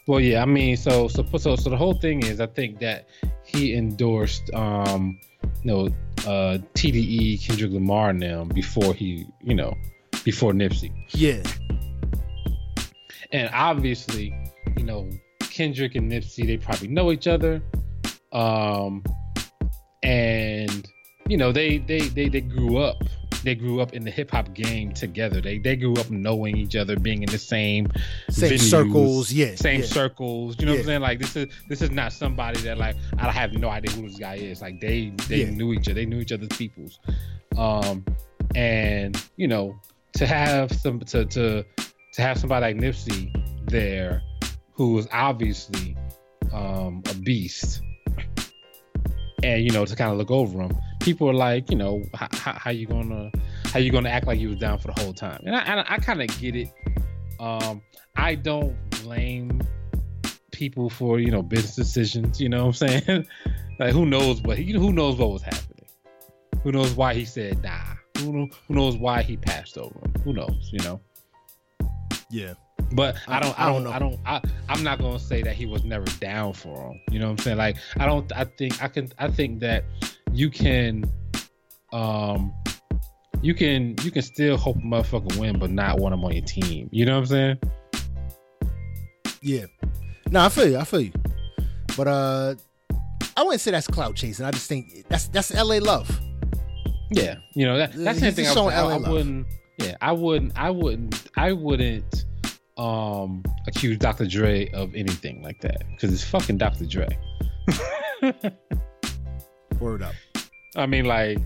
Well, yeah, I mean, so so so so the whole thing is, I think that he endorsed, um, you know, uh, TDE Kendrick Lamar and them before he, you know, before Nipsey, Yeah, and obviously, you know, Kendrick and Nipsey they probably know each other, um, and you know they they they they grew up. They grew up in the hip hop game together. They they grew up knowing each other, being in the same same venues, circles. Yeah, same yeah. circles. You know what I'm saying? Like this is this is not somebody that like I have no idea who this guy is. Like they they Yeah. knew each other. They knew each other's peoples. Um, and you know to have some to to to have somebody like Nipsey there, who is obviously um a beast. And you know to kind of look over him, people are like, you know, how you gonna how you gonna act like you was down for the whole time? And I I, I kind of get it. Um, I don't blame people for you know business decisions. You know what I'm saying? *laughs* like who knows what he who knows what was happening? Who knows why he said nah? Who who knows why he passed over him? Who knows? You know. Yeah, But I don't, I, I don't, don't I don't, I, I'm not gonna say that he was never down for him. You know what I'm saying? Like, I don't, I think, I can, I think that you can, um, you can, you can still hope a motherfucker win, but not want him on your team. You know what I'm saying? yeah. No, I feel you. I feel you. But uh, I wouldn't say that's clout chasing. I just think that's that's L.A. love. Yeah, you know that, that's the thing. I, just was, showing I, I wouldn't. Yeah, I wouldn't. I wouldn't. I wouldn't um accuse Dr. Dre of anything like that because it's fucking Dr. Dre. *laughs* Word up. I mean, like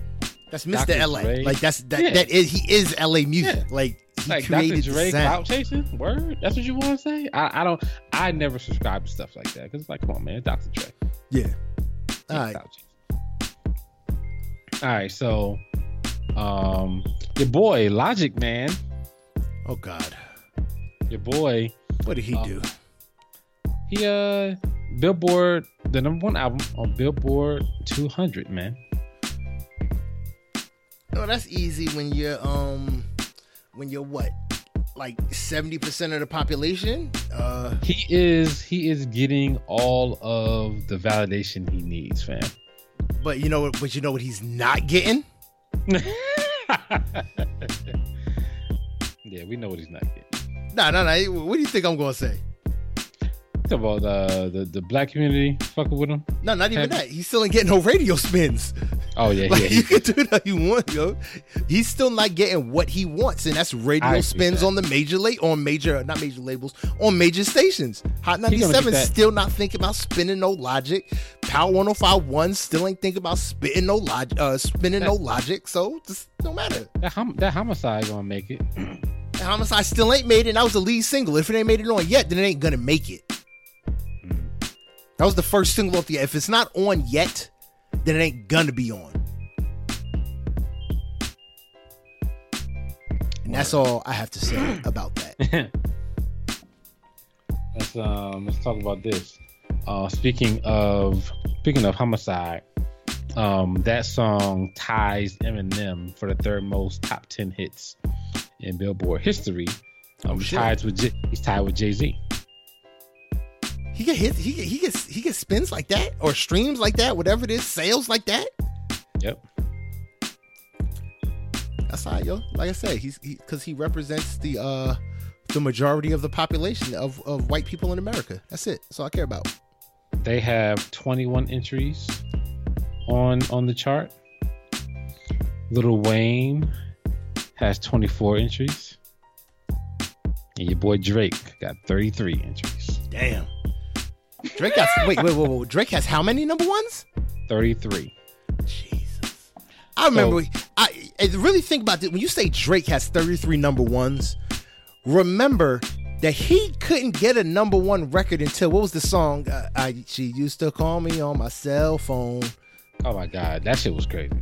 That's Mr. Dr. LA. Dre. Like that's that Yeah. that is he is LA music. Yeah. Like he like Dr. created Dre the clout chasing. Word. That's what you want to say? I, I don't. I never subscribe to stuff like that because it's like, come on, man, Dr. Dre. Yeah. All right. All right. So, um, your boy Logic, man, Oh God. Your boy, What did he Uh, do? he uh, Billboard, the number one album on Billboard 200, man. No, that's easy when you're um when you're what? Like 70% of the population? Uh He is he is getting all of the validation he needs, fam. but you know what but you know what he's not getting? *laughs* yeah, we know what he's not getting. No, no, no. What do you think I'm gonna say? About uh, the the black community fucking with him. No, not even Have- that. He still ain't getting no radio spins. Oh yeah, *laughs* Like yeah. you can do that you want, yo. He's still not getting what he wants, and that's radio spins that. on the major late on major not major labels on major stations. Hot 97 still not thinking about spinning no logic. Power 1051 still ain't thinking about spitting no logic uh spinning no logic. So just no matter. that, hom- that homicide gonna make it. *clears throat* Homicide still ain't made it. And that was the lead single. If it ain't made it on yet, then it ain't gonna make it. That was the first single off the. If it's not on yet, then it ain't gonna be on. And that's all I have to say *clears throat* about that. *laughs* let's um let's talk about this. Uh, speaking of speaking of homicide, um, that song ties Eminem for the third most top ten hits in Billboard history. Um, Oh, tied with J- he's tied with Jay Z. He get hit. He he gets he gets spins like that or streams like that, whatever it is, sales like that. Yep. That's how yo. Like I said, he's because he, represents the uh the majority of the population of of white people in America. That's it. That's all I care about. They have 21 entries on on the chart. Lil Wayne has 24 entries. And your boy Drake got 33 entries. Damn. Drake got *laughs* wait wait wait wait. Drake has how many number ones? 33. Jesus. I remember. I, I really think about this when you say Drake has 33 number ones. Remember that he couldn't get a number one record until what was the song? Uh, I she used to call me on my cell phone. Oh my god, that shit was crazy.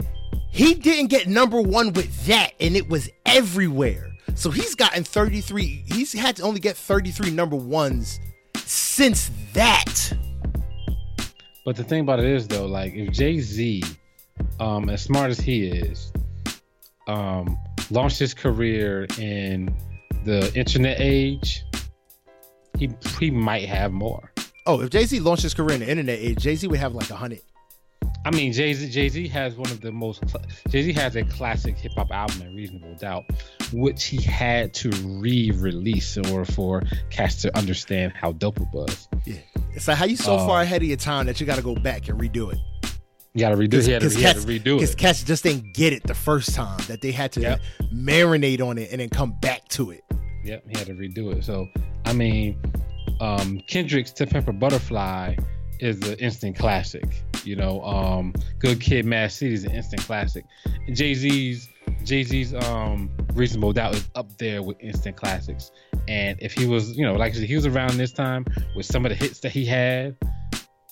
He didn't get number one with that, and it was everywhere. So he's gotten 33. He's had to only get 33 number ones since that. But the thing about it is though, like if Jay Z, um, as smart as he is, um, launched his career in the internet age, he he might have more. Oh, if Jay Z launched his career in the internet age, Jay Z would have like a hundred. I mean, Jay Z Jay Z has one of the most Jay Z has a classic hip hop album, in Reasonable Doubt, which he had to re-release in order for cats to understand how dope it was. Yeah, it's like how you so far ahead of your time that you got to go back and redo it. You got to redo. He had to, he had to redo it. Because it. cats just didn't get it the first time. That they had to Yep. marinate on it and then come back to it. Yep, he had to redo it. So, I mean, um, Kendrick's "To Pimp a Butterfly" is an instant classic. You know, um, "Good Kid, Mad City" is an instant classic. Jay Z's Jay Z's um, "Reasonable Doubt" is up there with instant classics. And if he was, you know, like he was around this time with some of the hits that he had,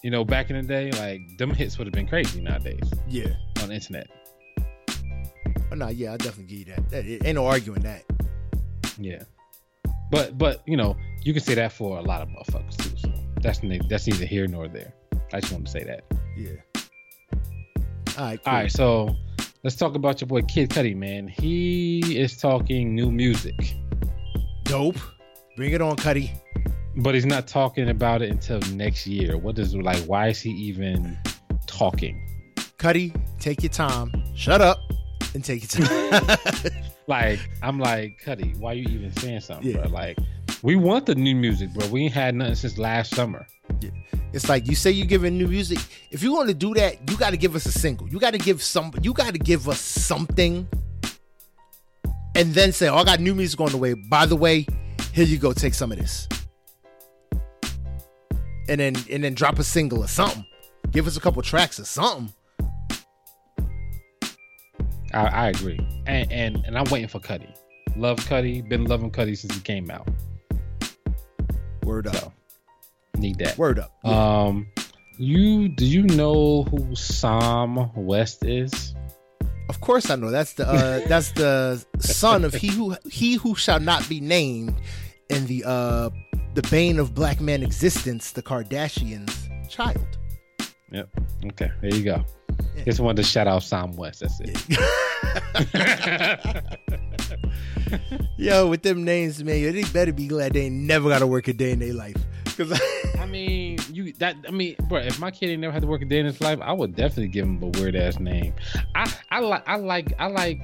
you know, back in the day, like them hits would have been crazy nowadays Yeah. on the internet. Oh, no, yeah, I definitely give you that. that it, ain't no arguing that. Yeah. But but you know, you can say that for a lot of motherfuckers too. That's that's neither here nor there. I just want to say that. Yeah. All right. Cool. All right, so let's talk about your boy Kid Cudi, man. He is talking new music, Dope. Bring it on, Cudi. but he's not talking about it until next year. What is like? Why is he even talking? Cudi, take your time. Shut up and take your time. *laughs* Like I'm like Cudi, why you even saying something, Yeah. bro? Like we want the new music, bro. We ain't had nothing since last summer. It's like you say you're giving new music. If you want to do that, you got to give us a single. You got to give some. You got to give us something, and then say, "Oh, I got new music on the way." By the way, here you go. Take some of this, and then and then drop a single or something. Give us a couple tracks or something. I, I agree, and, and and I'm waiting for Cudi. Love Cudi. Been loving Cudi since he came out. Word up. So, need that. Word up. Yeah. Um, you do you know who Psalm West is? Of course I know. That's the uh, *laughs* that's the son of he who he who shall not be named in the uh the bane of black man existence, the Kardashians' child. Yep. Okay. There you go. Yeah. Just wanted to shout out Psalm West. That's it. *laughs* Yo, with them names, man, they better be glad they never got to work a day in their life. Cause *laughs* I mean, you that I mean, bro, if my kid ain't never had to work a day in his life, I would definitely give him a weird ass name. I I like I like I like.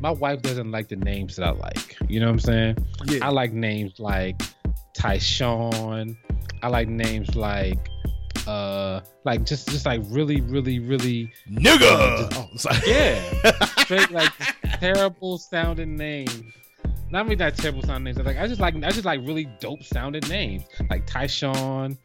My wife doesn't like the names that I like. You know what I'm saying? Yeah. I like names like Tyshawn. I like names like uh like just just like really really really nigga! uh, just, oh, yeah. *laughs* Straight like terrible sounding names. Not only that terrible sounding names like i just like i just like really dope sounding names. Like tyshawn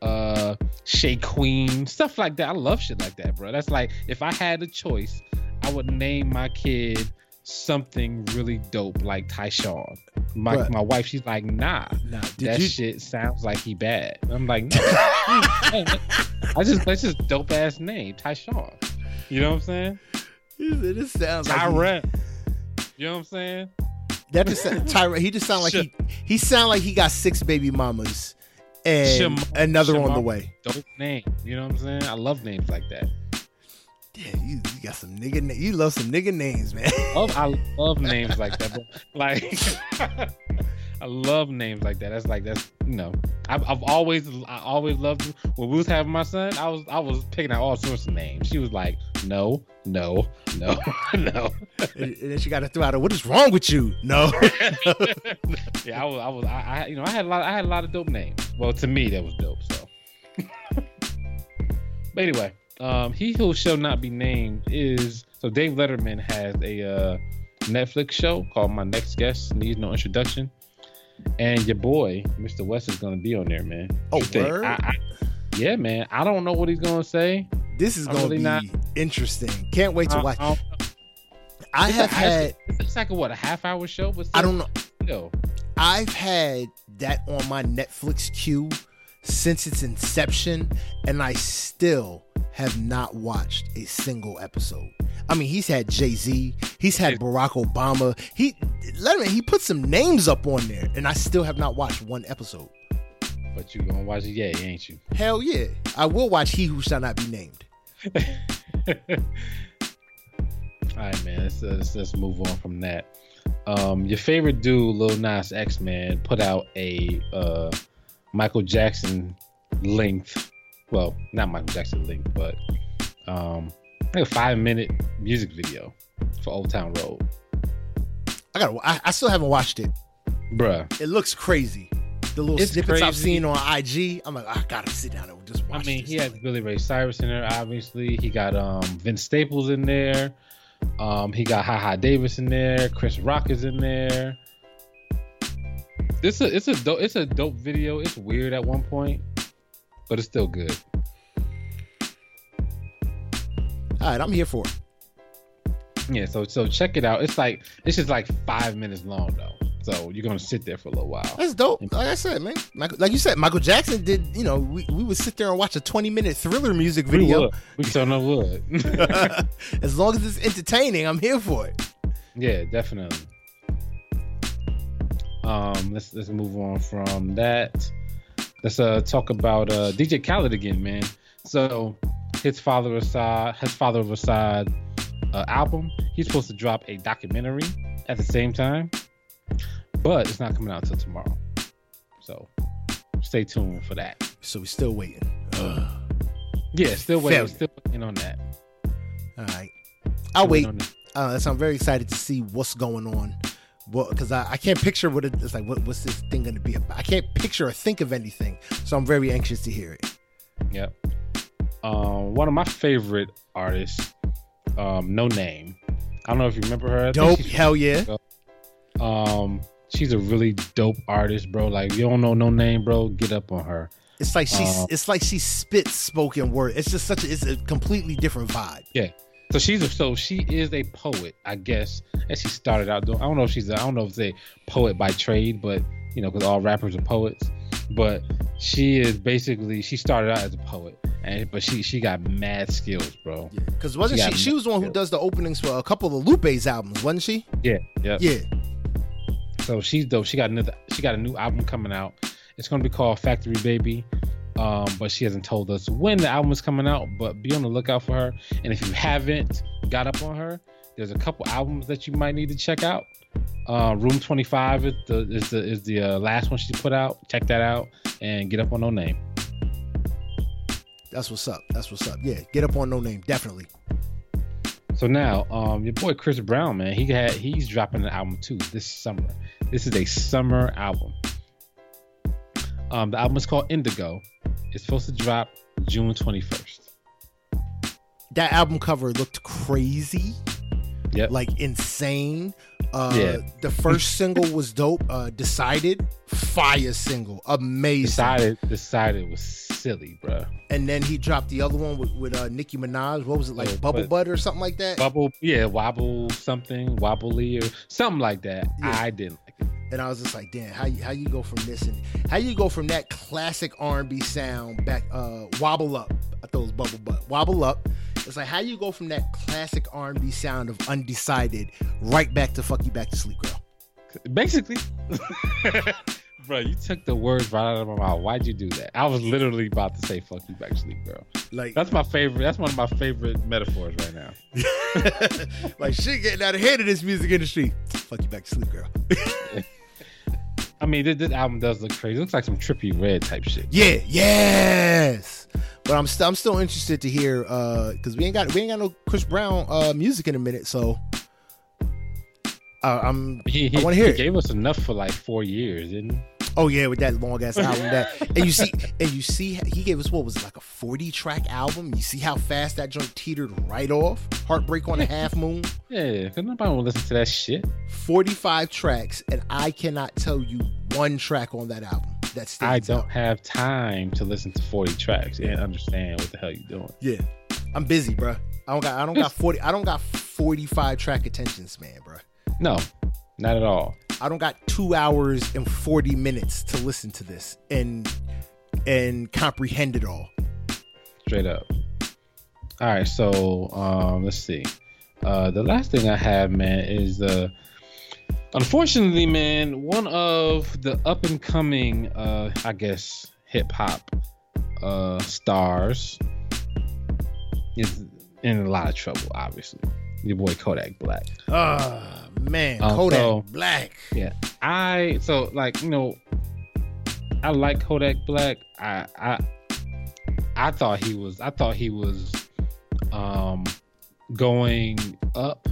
uh shay queen stuff like that. I love shit like that bro. That's like if i had a choice i would name my kid something really dope like Tyshawn. My my wife, she's like, nah, nah that you... shit sounds like he bad. I'm like, no, *laughs* I just that's just dope ass name, Tyshawn. You know what I'm saying? It just sounds Tyrant. Like he... You know what I'm saying? That just Tyrant. He just sound like he he sound like he got six baby mamas and another on the way. Dope name. You know what I'm saying? I love names like that. Yeah, you, you got some nigga. Na- you love some nigga names, man. Oh, I love *laughs* names like that. But like, *laughs* I love names like that. That's like that's you know. I've, I've always I always loved when we was having my son. I was I was picking out all sorts of names. She was like, no, no, no, *laughs* no. and, then she got to throw out, "What is wrong with you?" No. yeah, I was I was I, I you know I had a lot I had a lot of dope names. Well, to me that was dope. So. but anyway, um, he who shall not be named is so Dave Letterman has a uh, Netflix show called My Next Guest Needs No Introduction, and your boy Mr. West is gonna be on there, man. Oh, word? I, I, yeah, man. I don't know what he's gonna say. This is gonna really be not, interesting. Can't wait to watch. I, I have had. It's like a what a half hour show, but still, I don't know. Still. I've had that on my Netflix queue since its inception, and I still have not watched a single episode. I mean, he's had Jay Z, he's had Barack Obama. He let me he put some names up on there, and I still have not watched one episode. But you gonna watch it, yeah, ain't you? Hell yeah, I will watch He Who Shall Not Be Named. *laughs* All right, man. Let's, let's, let's move on from that. Um, your favorite dude, Lil Nas X, man, put out a uh, Michael Jackson length. Well, not Michael Jackson length, but um, like a five minute music video for Old Town Road. I got. I, I still haven't watched it, bruh. It looks crazy. The little it's snippets crazy. I've seen on IG, I'm like, I gotta sit down and just watch. I mean, he has Billy Ray Cyrus in there. Obviously, he got um Vince Staples in there. Um, he got Haha Davis in there. Chris Rock is in there. This a, it's a dope it's a dope video. It's weird at one point, but it's still good. All right, I'm here for it. Yeah, so so check it out. It's like it's just like five minutes long though. So you're gonna sit there for a little while. That's dope. Like I said, man. Like you said, Michael Jackson did. You know, we, we would sit there and watch a 20 minute thriller music video. We would. We certainly would. *laughs* as long as it's entertaining, I'm here for it. Yeah, definitely. Um, let's let's move on from that. Let's uh talk about uh DJ Khaled again, man. So his father Asahd, his father of Asahd uh, album, he's supposed to drop a documentary at the same time, but it's not coming out until tomorrow. So stay tuned for that. So we're still waiting. Ugh. Yeah, still waiting. Failure. Still waiting on that. All right, I'll wait. Uh, so I'm very excited to see what's going on well, because I, I can't picture what it, it's like. What, what's this thing going to be about? I can't picture or think of anything, so I'm very anxious to hear it. Yep. Um, one of my favorite artists, um, Noname. I don't know if you remember her. Dope, hell yeah. Um, she's a really dope artist, bro. Like you don't know Noname, bro. Get up on her. It's like she um, it's like she spits spoken word. It's just such a it's a completely different vibe. Yeah. So she's a, so she is a poet, I guess. As she started out doing, I don't know if she's a, I don't know if it's a poet by trade, but you know, because all rappers are poets. But she is basically she started out as a poet, and but she she got mad skills, bro. Because yeah, wasn't she? She, she was the one who does the openings for a couple of Lupe's albums, wasn't she? Yeah, yeah, yeah. So she's dope. She got another. She got a new album coming out. It's gonna be called Factory Baby. Um, but she hasn't told us when the album is coming out. But be on the lookout for her. And if you haven't got up on her, there's a couple albums that you might need to check out. Uh, Room 25 is the is the is the uh, last one she put out. Check that out and get up on Noname. That's what's up. That's what's up. Yeah, get up on Noname definitely. So now, um, your boy Chris Brown, man, he had he's dropping an album too this summer. This is a summer album. Um, the album is called Indigo. It's supposed to drop June 21st. That album cover looked crazy. Yep. Like insane. Uh, yeah. The first single was dope. Uh, Decided, fire single, amazing. Decided, Decided was silly, bro. And then he dropped the other one with, with uh, Nicki Minaj. What was it like, oh, Bubble Butt or something like that? Bubble, yeah, Wobble something, Wobbly or something like that. Yeah. I didn't. And I was just like, damn, how you, how you go from this and how you go from that classic R&B sound back, uh, Wobble Up. I thought it was Bubble Butt. Wobble Up it's like how you go from that classic R&B sound of undecided right back to "fuck you back to sleep, girl." Basically, *laughs* bro, you took the words right out of my mouth. Why'd you do that? I was literally about to say "fuck you back to sleep, girl." Like that's my favorite. That's one of my favorite metaphors right now. *laughs* like shit getting out ahead of hand in this music industry. Fuck you back to sleep, girl. *laughs* I mean, this, this, album does look crazy. It looks like some trippy red type shit. Yeah, yes. But I'm still I'm still interested to hear because uh, we ain't got we ain't got no Chris Brown uh, music in a minute, so uh, I'm he, he, I want to hear. He it. gave us enough for like four years, didn't he? Oh yeah, with that long ass album that and you see and you see he gave us what was it like a 40 track album? You see how fast that joint teetered right off? Heartbreak on a half moon. Yeah, because nobody will listen to that shit. 45 tracks, and I cannot tell you one track on that album. That I don't out. have time to listen to 40 tracks and understand what the hell you're doing. Yeah. I'm busy, bro. I don't got I don't got 40 I don't got 45 track attention span, bro. No, not at all. I don't got two hours and 40 minutes to listen to this and and comprehend it all. Straight up. All right, so um, let's see. Uh, the last thing I have, man, is uh, unfortunately, man, one of the up and coming, uh, I guess, hip hop uh, stars is in a lot of trouble. Obviously, your boy Kodak Black. Ah man, um, Kodak so, Black. Yeah, I so like you know, I like Kodak Black. I I I thought he was I thought he was um going up.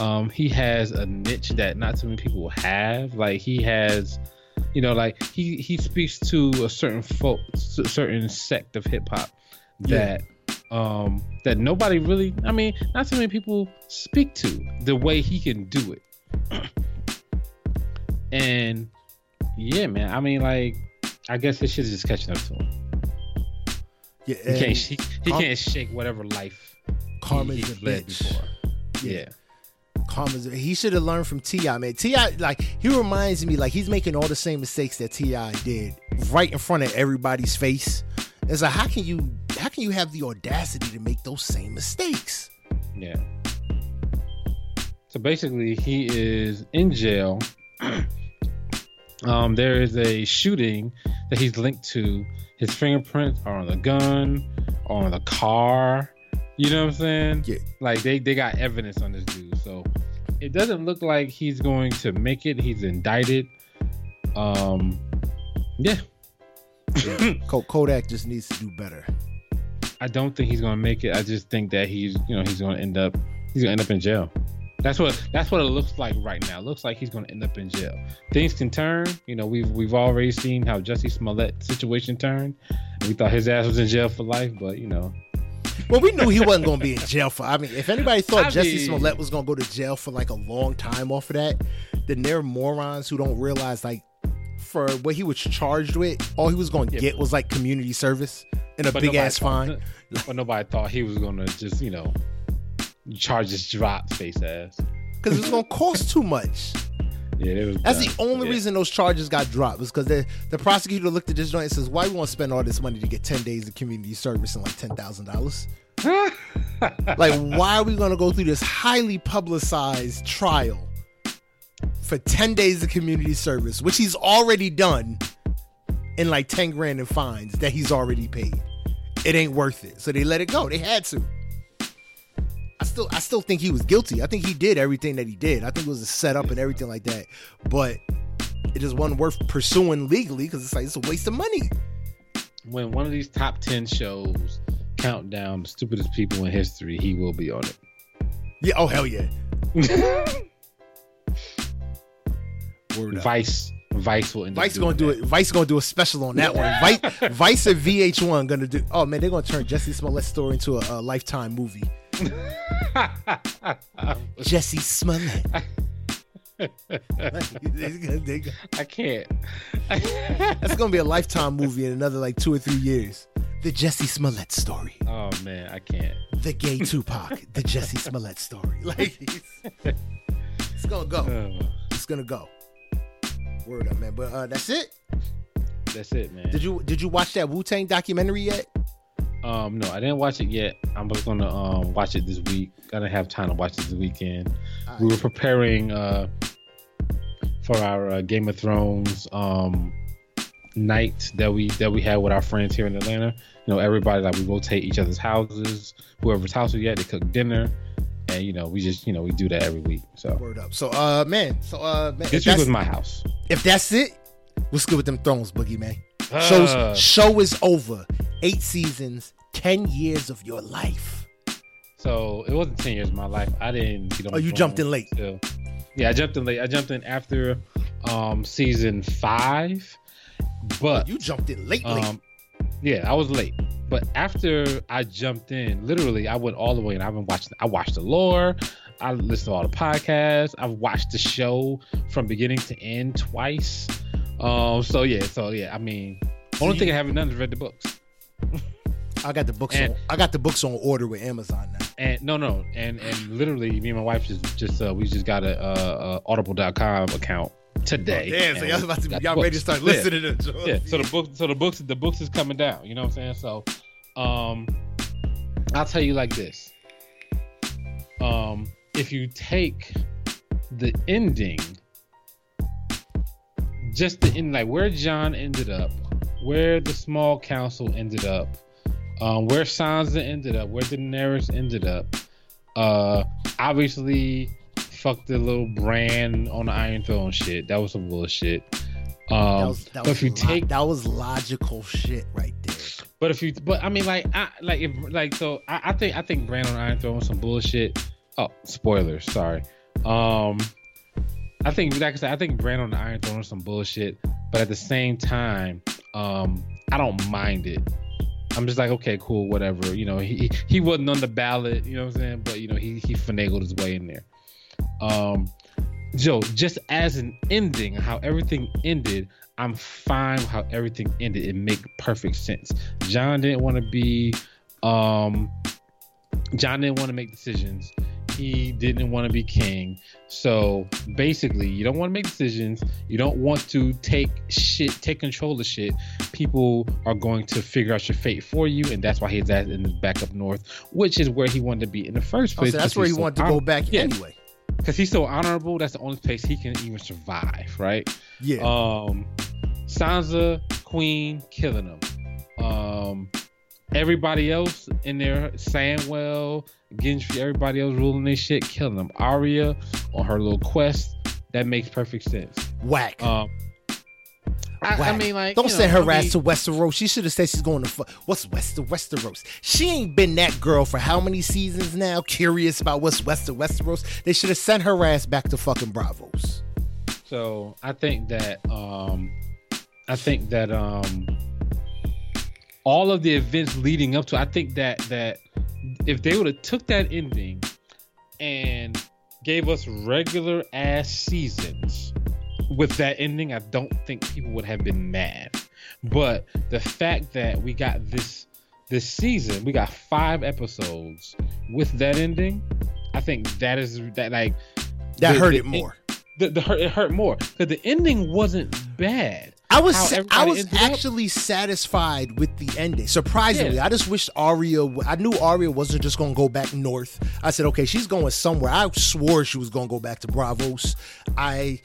Um, he has a niche that not too many people have. Like he has, you know, like he he speaks to a certain folk, certain sect of hip hop that um, that nobody really, I mean, not too many people speak to the way he can do it. *clears throat* and yeah, man, I mean, like, I guess this shit is just catching up to him. Yeah, he can't, he, he Car- can't shake whatever life karma's he, he a bitch. before. Yeah. yeah. Karma's he should have learned from T.I. man. T.I. like he reminds me like he's making all the same mistakes that T.I. did right in front of everybody's face. It's like how can you how can you have the audacity to make those same mistakes? Yeah. So basically, he is in jail. *clears throat* um, there is a shooting that he's linked to. His fingerprints are on the gun, or on the car. You know what I'm saying? Yeah. Like they they got evidence on this dude. So it doesn't look like he's going to make it. He's indicted. Um, yeah. Yeah. Kodak just needs to do better. I don't think he's gonna make it. I just think that he's, you know, he's gonna end up, he's gonna end up in jail. That's what that's what it looks like right now. It looks like he's gonna end up in jail. Things can turn. You know, we've we've already seen how Jussie Smollett situation turned. We thought his ass was in jail for life, but you know. Well, we knew he wasn't going to be in jail for. I mean, if anybody *laughs* thought I Jussie mean, Smollett was going to go to jail for like a long time off of that, then they're morons who don't realize like for what he was charged with, all he was going to Yeah. get was like community service and a But big ass thought- fine. *laughs* But nobody thought he was gonna just, you know, charge his drop face ass. Because it was going to cost too much. *laughs* Yeah, it was. That's dumb. the only Yeah. reason those charges got dropped was because the the prosecutor looked at this joint and says, "Why we want to spend all this money to get ten days of community service and like ten thousand dollars? *laughs* Like, why are we going to go through this highly publicized trial for ten days of community service, which he's already done, in like ten grand in fines that he's already paid? It ain't worth it. So they let it go. They had to. I still I still think he was guilty. I think he did everything that he did. I think it was a setup and everything like that. But it just wasn't worth pursuing legally because it's like it's a waste of money. when one of these top ten shows count down the stupidest people in history, he will be on it. Yeah. Oh hell yeah. *laughs* Word up. Vice, Vice will end up Vice doing gonna do it. Vice gonna do a special on that one. *laughs* Vice, Vice and VH1 gonna do. Oh man, they're gonna turn Jesse Smollett's story into a, a lifetime movie. *laughs* Jesse Smollett. They're gonna- they're I can't. *laughs* That's gonna be a lifetime movie in another like two or three years. The Jesse Smollett story. oh man, I can't. The gay Tupac. the Jesse Smollett story. Like it's, it's gonna go. Oh, It's gonna go. Word up, man. But uh, that's it. that's it, man. Did you did you watch that Wu Tang documentary yet? Um, no, I didn't watch it yet. I'm just gonna um watch it this week. I didn't have time to watch it this weekend. We were preparing uh for our uh, Game of Thrones um night that we that we had with our friends here in Atlanta. You know, everybody like we rotate each other's houses. Whoever's house we at, they cook dinner, and you know we just you know we do that every week. So Word up. So uh man, so uh man, this week was my house. if that's it, what's good with them thrones, Boogie man? Show's Uh, show is over. Eight seasons, ten years of your life. So it wasn't ten years of my life. I didn't. Get on Oh, you jumped in late. Still. Yeah, I jumped in late. I jumped in after um season five, but You jumped in late, late. um, yeah, I was late. But after I jumped in, literally, I went all the way, and I've been watching. I watched the lore. I listened to all the podcasts. I've watched the show from beginning to end twice. Um, so yeah, so yeah. I mean, only you- thing I haven't done is read the books. *laughs* I got the books and- on. I got the books on order with Amazon now. And no, no, and and literally, me and my wife just just uh, we just got a, a, a Audible.com account today. Oh, Damn, so y'all about to y'all ready to books. start *laughs* Yeah. listening to Jones. yeah so the book so the books the books is coming down you know what i'm saying so um i'll tell you like this um if you take the ending just the end like where jon ended up where the small council ended up um where sansa ended up where daenerys ended up uh obviously fuck the little bran on the iron throne shit that was some bullshit um that was, that but if you lo- take that was logical shit right there. but if you, but I mean, like, I like if like so, I, I think I think Bran on Iron Throne was some bullshit. Oh, spoilers, sorry. Um, I think like I said, I think Bran on the Iron Throne was some bullshit. But at the same time, um, I don't mind it. I'm just like, okay, cool, whatever. You know, he he wasn't on the ballot, you know what I'm saying? But you know, he he finagled his way in there. Um, Joe, just as an ending, how everything ended, I'm fine with how everything ended. It make perfect sense. Jon didn't want to be, um, Jon didn't want to make decisions. He didn't want to be king. So basically, you don't want to make decisions. You don't want to take shit, take control of shit. People are going to figure out your fate for you, and that's why he's at in the back up north, which is where he wanted to be in the first Oh, place. so that's where he so wanted to go back Yeah. anyway. Because he's so honorable. That's the only place he can even survive, right? Yeah. Um, Sansa, Queen, killing him. Um, everybody else in there, Samwell, Gendry, everybody else ruling this shit, killing them. Arya on her little quest, that makes perfect sense. Whack. Um, I, I mean, like, Don't you send know, her I ass mean- to Westeros. She should have said she's going to fu- what's West Westeros. She ain't been that girl for how many seasons now? Curious about what's West of Westeros. They should have sent her ass back to fucking Braavos. So I think that um I think that um all of the events leading up to I think that that if they would have took that ending and gave us regular ass seasons with that ending, I don't think people would have been mad. But the fact that we got this this season, we got five episodes with that ending. I think that is that like that the, hurt the, it more. The, the hurt it hurt more because the ending wasn't bad. I was I was actually up. satisfied with the ending. Surprisingly, yeah. I just wished Arya. I knew Arya wasn't just going to go back north. I said, okay, she's going somewhere. I swore she was going to go back to Braavos. I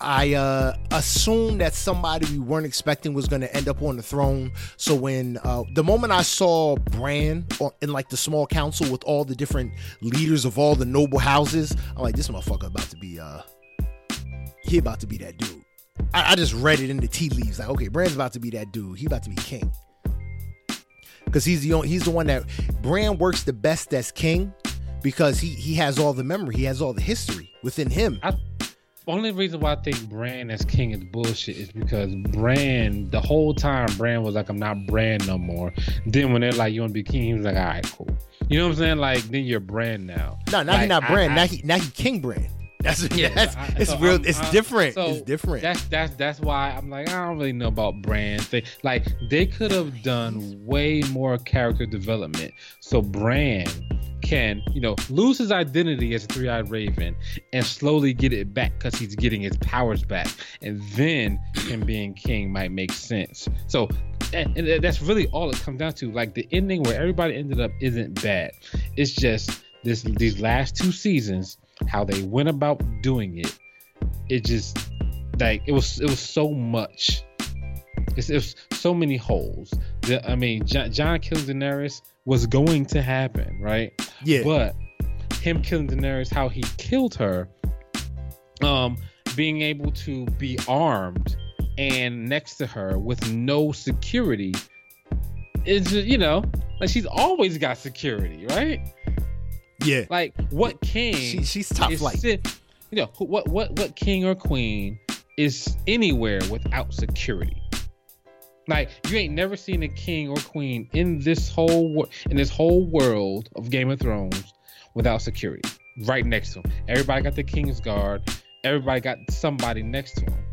I uh, assumed that somebody we weren't expecting was going to end up on the throne. So when uh, the moment I saw Bran in like the small council with all the different leaders of all the noble houses, I'm like, this motherfucker about to be uh, he about to be that dude. I, I just read it in the tea leaves. Like, okay, Bran's about to be that dude. He about to be king. Because he's the only, he's the one that Bran works the best as king because he he has all the memory, he has all the history within him. I, only reason why I think Bran as king is bullshit is because Bran the whole time, Bran was like, I'm not Bran no more. Then when they're like, you want to be king, he was like, all right, cool. You know what I'm saying? Like, then you're Bran now. No, now like, he's not Bran. I, now he now he King Bran. That's yeah. *laughs* That's, I, it's so real. I'm, it's I'm, different. So it's different. That's that's that's why I'm like I don't really know about Bran They like they could have done way more character development. So Bran can, you know, lose his identity as a three-eyed raven and slowly get it back because he's getting his powers back, and then him being king might make sense. So, and, and that's really all it comes down to. Like the ending where everybody ended up isn't bad. It's just this these last two seasons, how they went about doing it. It just like it was it was so much. It's, it was so many holes. The, I mean, John, Jon killing Daenerys was going to happen, right? Yeah. But him killing Daenerys, how he killed her, um, being able to be armed and next to her with no security is you know like she's always got security, right? Yeah. Like what king? She, she's tough. Like you know what what what king or queen is anywhere without security? Like you ain't never seen a king or queen in this whole in this whole world of Game of Thrones without security right next to him. Everybody got the King's Guard. Everybody got somebody next to him.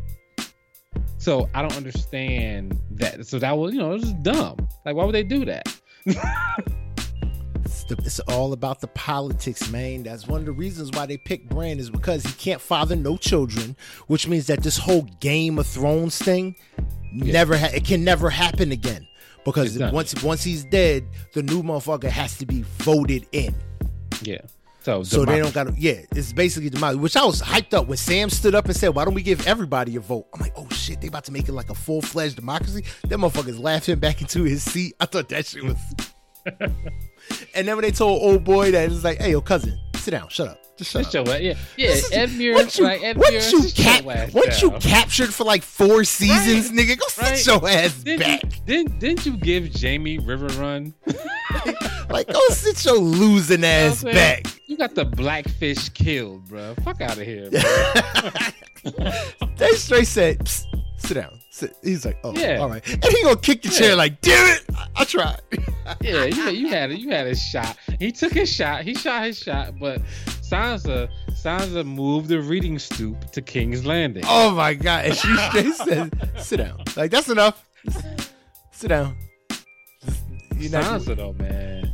So I don't understand that. So that was you know it was dumb. Like why would they do that? it's, it's all about the politics, man. That's one of the reasons why they picked Bran is because he can't father no children, which means that this whole Game of Thrones thing yeah. never ha- it can never happen again because once once he's dead, the new motherfucker has to be voted in. Yeah. So, so they don't got to, yeah, it's basically democracy, which I was hyped up when Sam stood up and said, why don't we give everybody a vote? I'm like, oh shit, they about to make it like a full fledged democracy. That motherfuckers laughed him back into his seat. I thought that shit was. *laughs* and then when they told old boy that, it's like, hey, yo, cousin, sit down, shut up. Just shut up. yeah, *laughs* yeah. Edmure, once you, like Edmure, once you, cap- once you captured for like four seasons, right. nigga, go right. sit your ass didn't back. You, didn't didn't you give Jaime River Run? *laughs* like, go sit your losing ass you know back. You got the blackfish killed, bro. Fuck out of here, bro. *laughs* they straight said, sit down. He's like, oh, yeah. all right. And he gonna kick the yeah. chair like, damn it, I, I tried. yeah, you, you had it. You had a shot. He took his shot. He shot his shot, but Sansa Sansa moved the reading stoop to King's Landing. Oh my god! And she straight said, "Sit down." Like that's enough. Sit down. you Sansa though, man.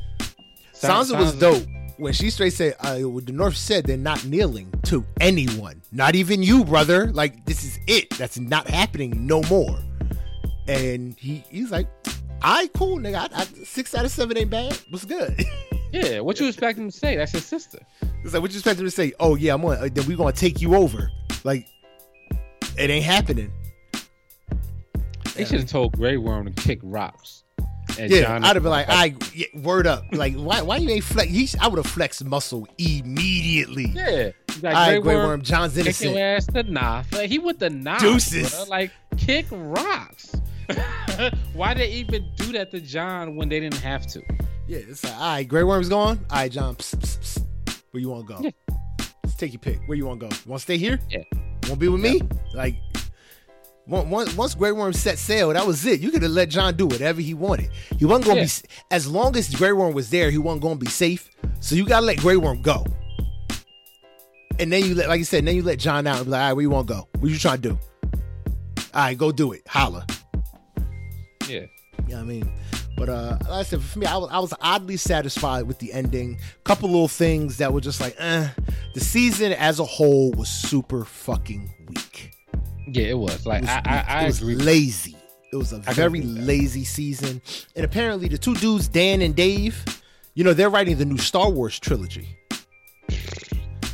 Sansa, Sansa was dope when she straight said, uh, "The North said they're not kneeling to anyone, not even you, brother. Like this is it. That's not happening no more." And he he's like, "I right, cool, nigga. I, I, six out of seven ain't bad. What's good?" *laughs* Yeah, what you expect him to say? That's his sister. It's like what you expect him to say? Oh yeah, I'm gonna uh, then we gonna take you over. Like it ain't happening. They should have told Grey Worm to kick rocks. And yeah, Jon I'd have been like, "I yeah, word up." Like, why? Why you ain't flex? He, I would have flexed muscle immediately. Yeah, like, I Grey Worm, Worm Jon's innocent. Kick ass the knife. Like, he with the knife. Deuces. Bro. Like, kick rocks. *laughs* why they even do that to Jon when they didn't have to? Yeah, it's like, all right, Grey Worm's gone. All right, Jon, psst, psst, psst. where you want to go? Yeah. Let's take your pick. Where you want to go? You want to stay here? Yeah. Want to be with yeah. me? Like, once once Grey Worm set sail, that was it. You could have let Jon do whatever he wanted. He wasn't gonna yeah. be as long as Grey Worm was there. He wasn't gonna be safe. So you gotta let Grey Worm go. and then you let, like you said, then you let Jon out and be like, all right, where you want to go? What you trying to do? All right, go do it. Holla. Yeah. You know what I mean? But uh, like I said, for me, I was, I was oddly satisfied with the ending. Couple little things that were just like, eh. The season as a whole was super fucking weak. Yeah, it was. Like It was, I, I, I it was lazy. It was a I very agree with that. lazy season. And apparently, the two dudes, Dan and Dave, you know, they're writing the new Star Wars trilogy.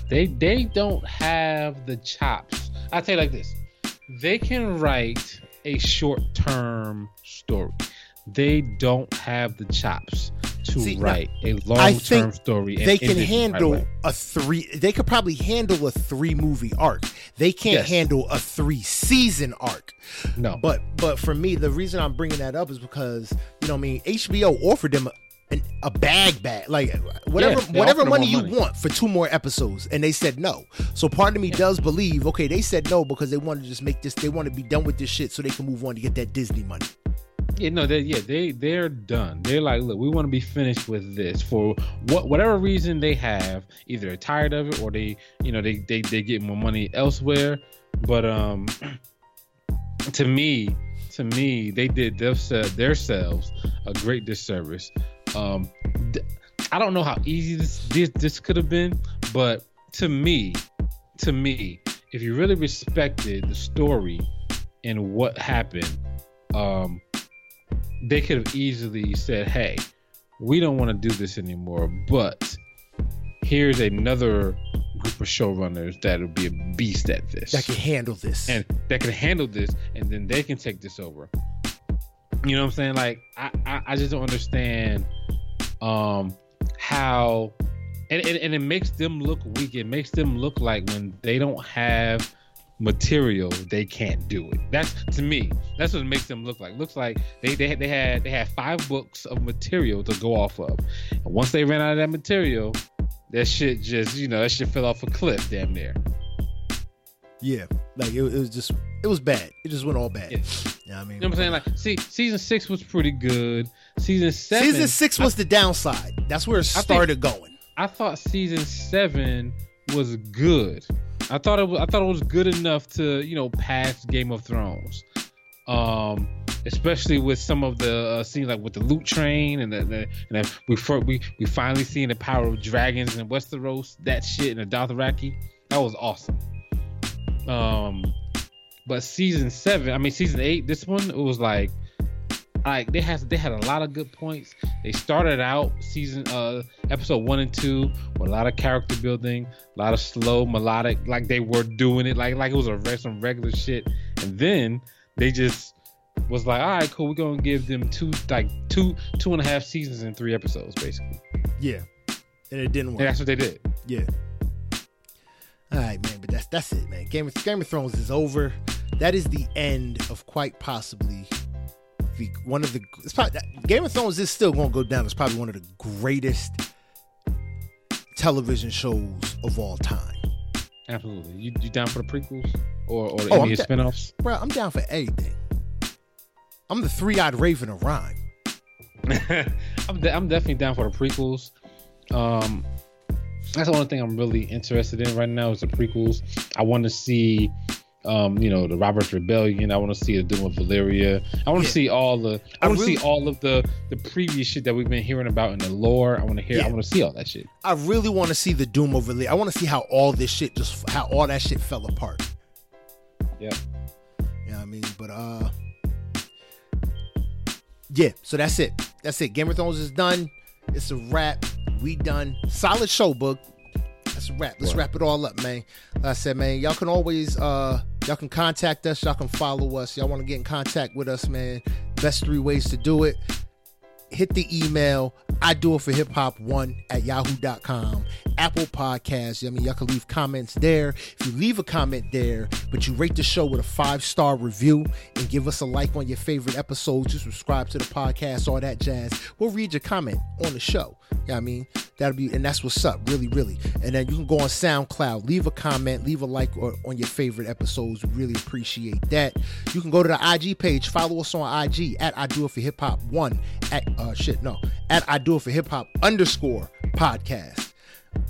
They they don't have the chops. I tell you like this: they can write a short term story. They don't have the chops to See, now, write a I long term story. They can the right handle a three. They could probably handle a three movie arc. They can't Yes. handle a three season arc. no, But but for me, the reason I'm bringing that up is because you know, I mean, HBO offered them a, an, a bag bag, like whatever Yeah, whatever money you money. want for two more episodes, and they said no. So part of me does believe, okay, they said no because they want to just make this, they want to be done with this shit so they can move on to get that Disney money. Yeah, no, they yeah, they they're done. They're like, look, we want to be finished with this for what whatever reason they have. Either they're tired of it or they, you know, they they they get more money elsewhere. But um, *clears throat* to me, to me, they did themselves themselves a great disservice. Um, I don't know how easy this this this could have been, but to me, to me, if you really respected the story and what happened, um, they could have easily said, "Hey, we don't want to do this anymore, but here's another group of showrunners that'll be a beast at this, That can handle this. and that can handle this, and then they can take this over." You know what I'm saying? Like, I I, I just don't understand um how. And, and, and it makes them look weak. It makes them look like when they don't have material, they can't do it. That's to me. That's what it makes them look like. Looks like they they had, they had they had five books of material to go off of. And once they ran out of that material, that shit just you know that shit fell off a cliff damn near. yeah, like it, it was just, it was bad. It just went all bad. Yeah. You know what I mean? You know what I'm saying? Like, see, season six was pretty good. Season seven, Season six was the downside. That's where it think- started going. I thought season seven was good. I thought it was, I thought it was good enough to you know pass Game of Thrones, um, especially with some of the uh, scenes like with the loot train and the, the and then we fir- we we finally seeing the power of dragons and Westeros. That shit in the Dothraki, that was awesome. Um, but season seven, I mean season eight, this one it was like like they had they had a lot of good points. They started out season uh episode one and two with a lot of character building, a lot of slow melodic, like they were doing it like like it was a some regular shit, and then they just was like, all right, cool, we're gonna give them two like two two and a half seasons and three episodes basically. Yeah, and it didn't work. And that's what they did. Yeah. All right, man, but that's that's it, man. Game of Game of Thrones is over. That is the end of quite possibly the one of the. It's probably, Game of Thrones is still going to go down as probably one of the greatest television shows of all time. Absolutely. You you down for the prequels or or Oh, any da- spinoffs? Bro, I'm down for anything. I'm the three-eyed raven of rhyme. *laughs* I'm de- I'm definitely down for the prequels. Um, that's the only thing I'm really interested in right now is the prequels. I want to see, um, you know, the Robert's Rebellion. I want to see the Doom of Valyria. I want to Yeah. see all the. I I want to really- see all of the the previous shit that we've been hearing about in the lore. I want to hear. Yeah. I want to see all that shit. I really want to see the doom of there. I want to see how all this shit just how all that shit fell apart. Yeah. You know what I mean? But uh Yeah, so that's it. That's it. Game of Thrones is done. It's a wrap. We done. Solid show, book. That's a wrap. Let's wrap it all up, man. Like I said, man, y'all can always uh y'all can contact us, y'all can follow us. Y'all want to get in contact with us, man. Best three ways to do it. Hit the email. I do it for hip hop one at yahoo.com. Apple Podcasts. I mean, y'all can leave comments there. If you leave a comment there, but you rate the show with a five star review and give us a like on your favorite episodes, just subscribe to the podcast, all that jazz. We'll read your comment on the show. You know I mean? That'll be, and that's what's up, really, really. And then you can go on SoundCloud, leave a comment, leave a like or, on your favorite episodes. We really appreciate that. You can go to the IG page, follow us on IG at I Do It for Hip Hop One, at uh shit, no, at I Do It for Hip Hop underscore podcast.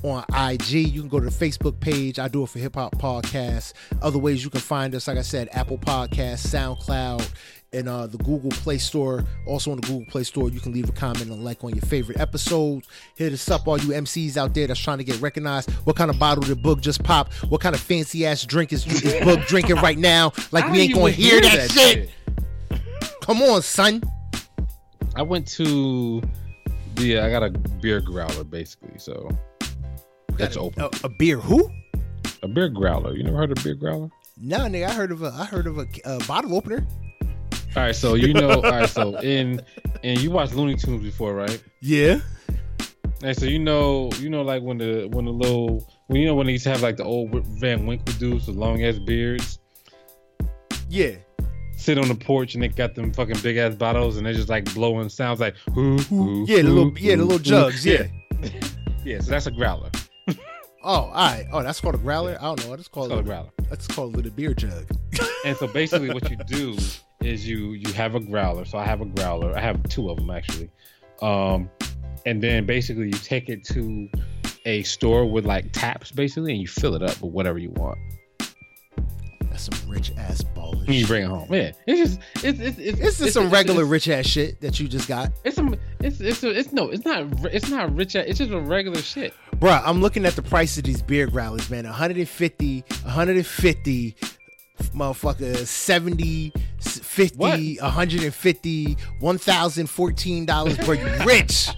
On IG. You can go to the Facebook page. I do it for Hip Hop Podcast. Other ways you can find us, like I said, Apple Podcast, SoundCloud, and uh, the Google Play Store. Also on the Google Play Store, you can leave a comment and like on your favorite episodes. Hit us up, all you MCs out there that's trying to get recognized. What kind of bottle did Book just pop? What kind of fancy ass drink is, is Book drinking right now? Like we ain't gonna hear, hear that, that shit. shit. Come on, son. I went to the. I got a beer growler basically, so that's a, open. A, a, beer who? A beer growler. You never heard of a beer growler? No, nigga. I heard of a. I heard of a, a bottle opener. All right, so you know, all right, so in and you watched Looney Tunes before, right? Yeah. And so you know, you know, like when the when the little when you know when they used to have like the old Van Winkle dudes with long ass beards. Yeah. Sit on the porch and they got them fucking big ass bottles and they're just like blowing sounds like whoo, whoo, yeah, the little yeah, the little jugs, *laughs* yeah. *laughs* yeah, so that's a growler. Oh, all right. Oh, that's called a growler. I don't know what it's called. It's called a growler. That's called a little beer jug. *laughs* and so basically, what you do is you you have a growler. So I have a growler. I have two of them actually. Um, and then basically you take it to a store with like taps basically, and you fill it up with whatever you want. That's some rich ass baller. You bring it home. Yeah, it's just it's it's it's, it's just some regular rich ass shit that you just got. It's some it's it's it's no it's not it's not rich. It's just a regular shit. Bruh, I'm looking at the price of these beer growlers, man. 150, 150 motherfucker 70 50 what? 150 1014 dollars bro you rich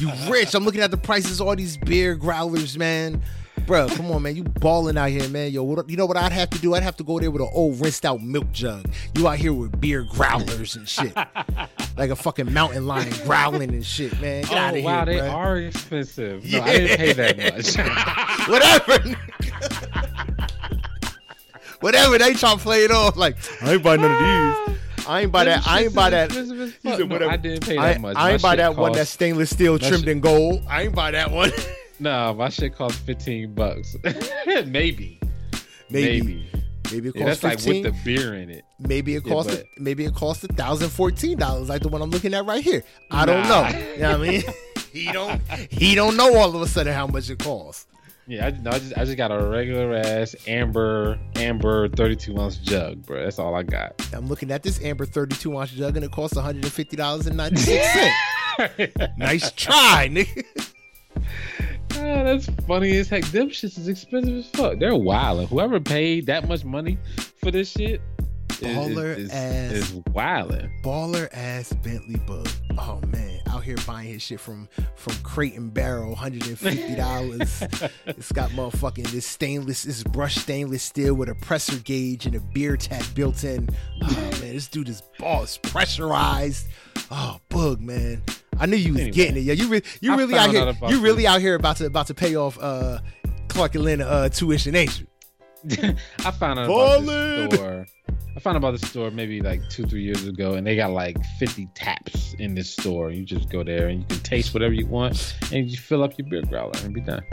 you rich i'm looking at the prices of all these beer growlers man bro come on man you balling out here man yo what, you know what i'd have to do i'd have to go there with an old rinsed out milk jug you out here with beer growlers and shit *laughs* like a fucking mountain lion growling and shit man Get oh out of wow here, they bro. are expensive no, yeah. i didn't pay that much *laughs* *laughs* whatever whatever they try to play it off. Like I ain't buy none of these. I ain't buy that. I ain't buy that. Said, no, I didn't pay that much. I, I ain't buy that cost, one that's stainless steel trimmed shit, in gold. I ain't buy that one. No, my shit cost fifteen bucks. *laughs* Maybe. Maybe. Maybe. Maybe it costs yeah, that's 15. like with the beer in it. Maybe it costs yeah, but... maybe it costs a thousand fourteen dollars, like the one I'm looking at right here. I nah. don't know. You know what I mean? *laughs* *laughs* he don't he don't know all of a sudden how much it costs. Yeah, I, no, I just I just got a regular ass amber amber 32 ounce jug, bro. That's all I got. I'm looking at this amber 32 ounce jug and it costs 150 dollars and 96 cents. nice try, nigga. Oh, that's funny as heck. Them shits is expensive as fuck. They're wild. Whoever paid that much money for this shit, baller is, ass is wildin'. Baller ass Bentley bug. Oh man, out here buying his shit from from Crate and Barrel, hundred and fifty dollars. *laughs* it's got motherfucking this stainless, this brushed stainless steel with a pressure gauge and a beer tap built in. Oh man, this dude is boss pressurized. Oh bug man. I knew you was anyway, getting it. Yeah, you really, you really out here, you really out here about to about to pay off uh Clark Atlanta uh tuition, ain't you? *laughs* I found out about this store. I found about this store maybe like two, three years ago, and they got like 50 taps in this store. You just go there and you can taste whatever you want, and you fill up your beer growler and be done.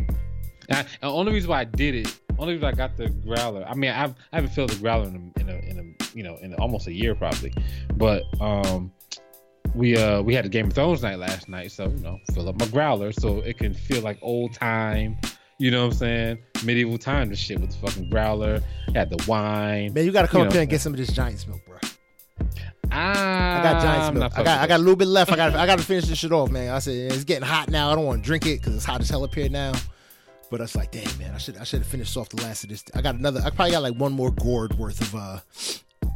And the only reason why I did it, only reason I got the growler. I mean, I've I haven't filled the growler in a, in a, in a you know in almost a year probably, but um we uh we had a Game of Thrones night last night, so you know fill up my growler so it can feel like old time you know what I'm saying? Medieval times and shit with the fucking growler. Had the wine. Man, you gotta come up here and get some of this Giant's milk, bro. Ah I got Giant's milk. I got I got a little bit left. I got *laughs* I got to finish this shit off, man. I said it's getting hot now. I don't want to drink it because it's hot as hell up here now. But I was like, damn, man, I should I should have finished off the last of this. I got another. I probably got like one more gourd worth of uh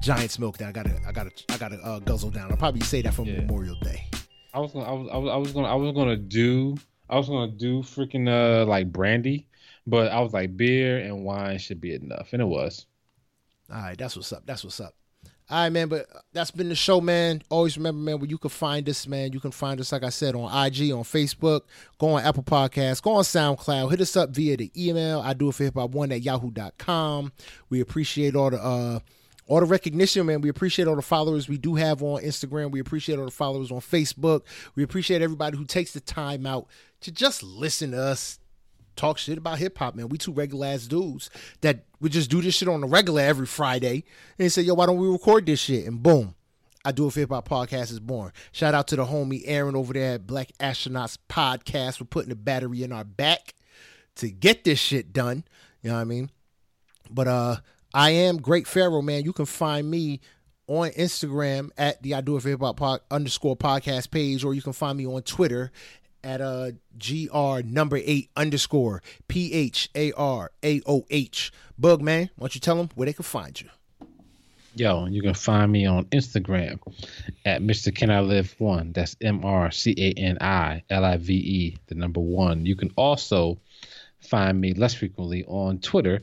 Giant's milk that I gotta I gotta I gotta uh, guzzle down. I'll probably say that for yeah. Memorial Day. I was gonna I was I was I was gonna I was gonna do I was gonna do freaking uh like brandy, but I was like beer and wine should be enough, and it was. All right, that's what's up. That's what's up. All right, man. But that's been the show, man. Always remember, man, where you can find us, man. You can find us, like I said, on IG, on Facebook, go on Apple Podcasts, go on SoundCloud, hit us up via the email. I do it for hip hop one at yahoo.com. We appreciate all the uh all the recognition, man. We appreciate all the followers we do have on Instagram. We appreciate all the followers on Facebook. We appreciate everybody who takes the time out to just listen to us talk shit about hip hop, man. We two regular ass dudes that we just do this shit on the regular every Friday. And say, yo, why don't we record this shit? And boom. I Do for Hip Hop Podcast is born. Shout out to the homie Aaron over there at Black Astronauts Podcast for putting the battery in our back. to get this shit done. You know what I mean? But uh I am Great Pharaoh, man. You can find me on Instagram at the I Do It for Hip Hop pod, underscore podcast page, or you can find me on Twitter at uh gr number eight underscore p h a r a o h. Bug man, why don't you tell them where they can find you? Yo, you can find me on Instagram at Mr. Can I Live One. That's M R C A N I L I V E, the number one. You can also find me less frequently on Twitter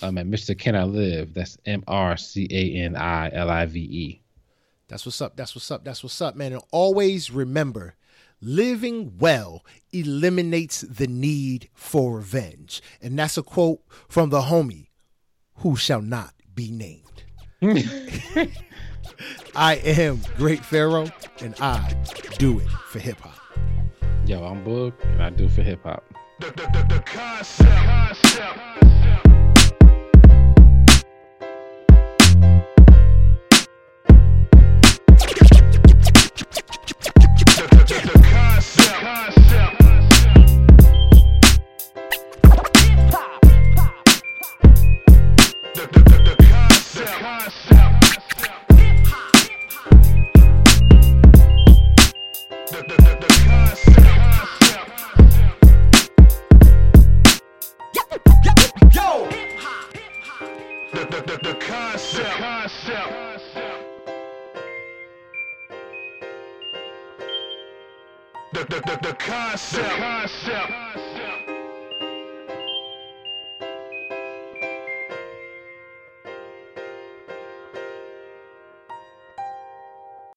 um, at Mr. Can I Live. That's M R C A N I L I V E. That's what's up. That's what's up. That's what's up, man. And always remember living well eliminates the need for revenge. And that's a quote from the homie who shall not be named. *laughs* I am Great Pharaoh, and I do it for hip hop. Yo, I'm Boog, and I do it for hip hop. The, the, the, the concept. the, the, the, concept. concept.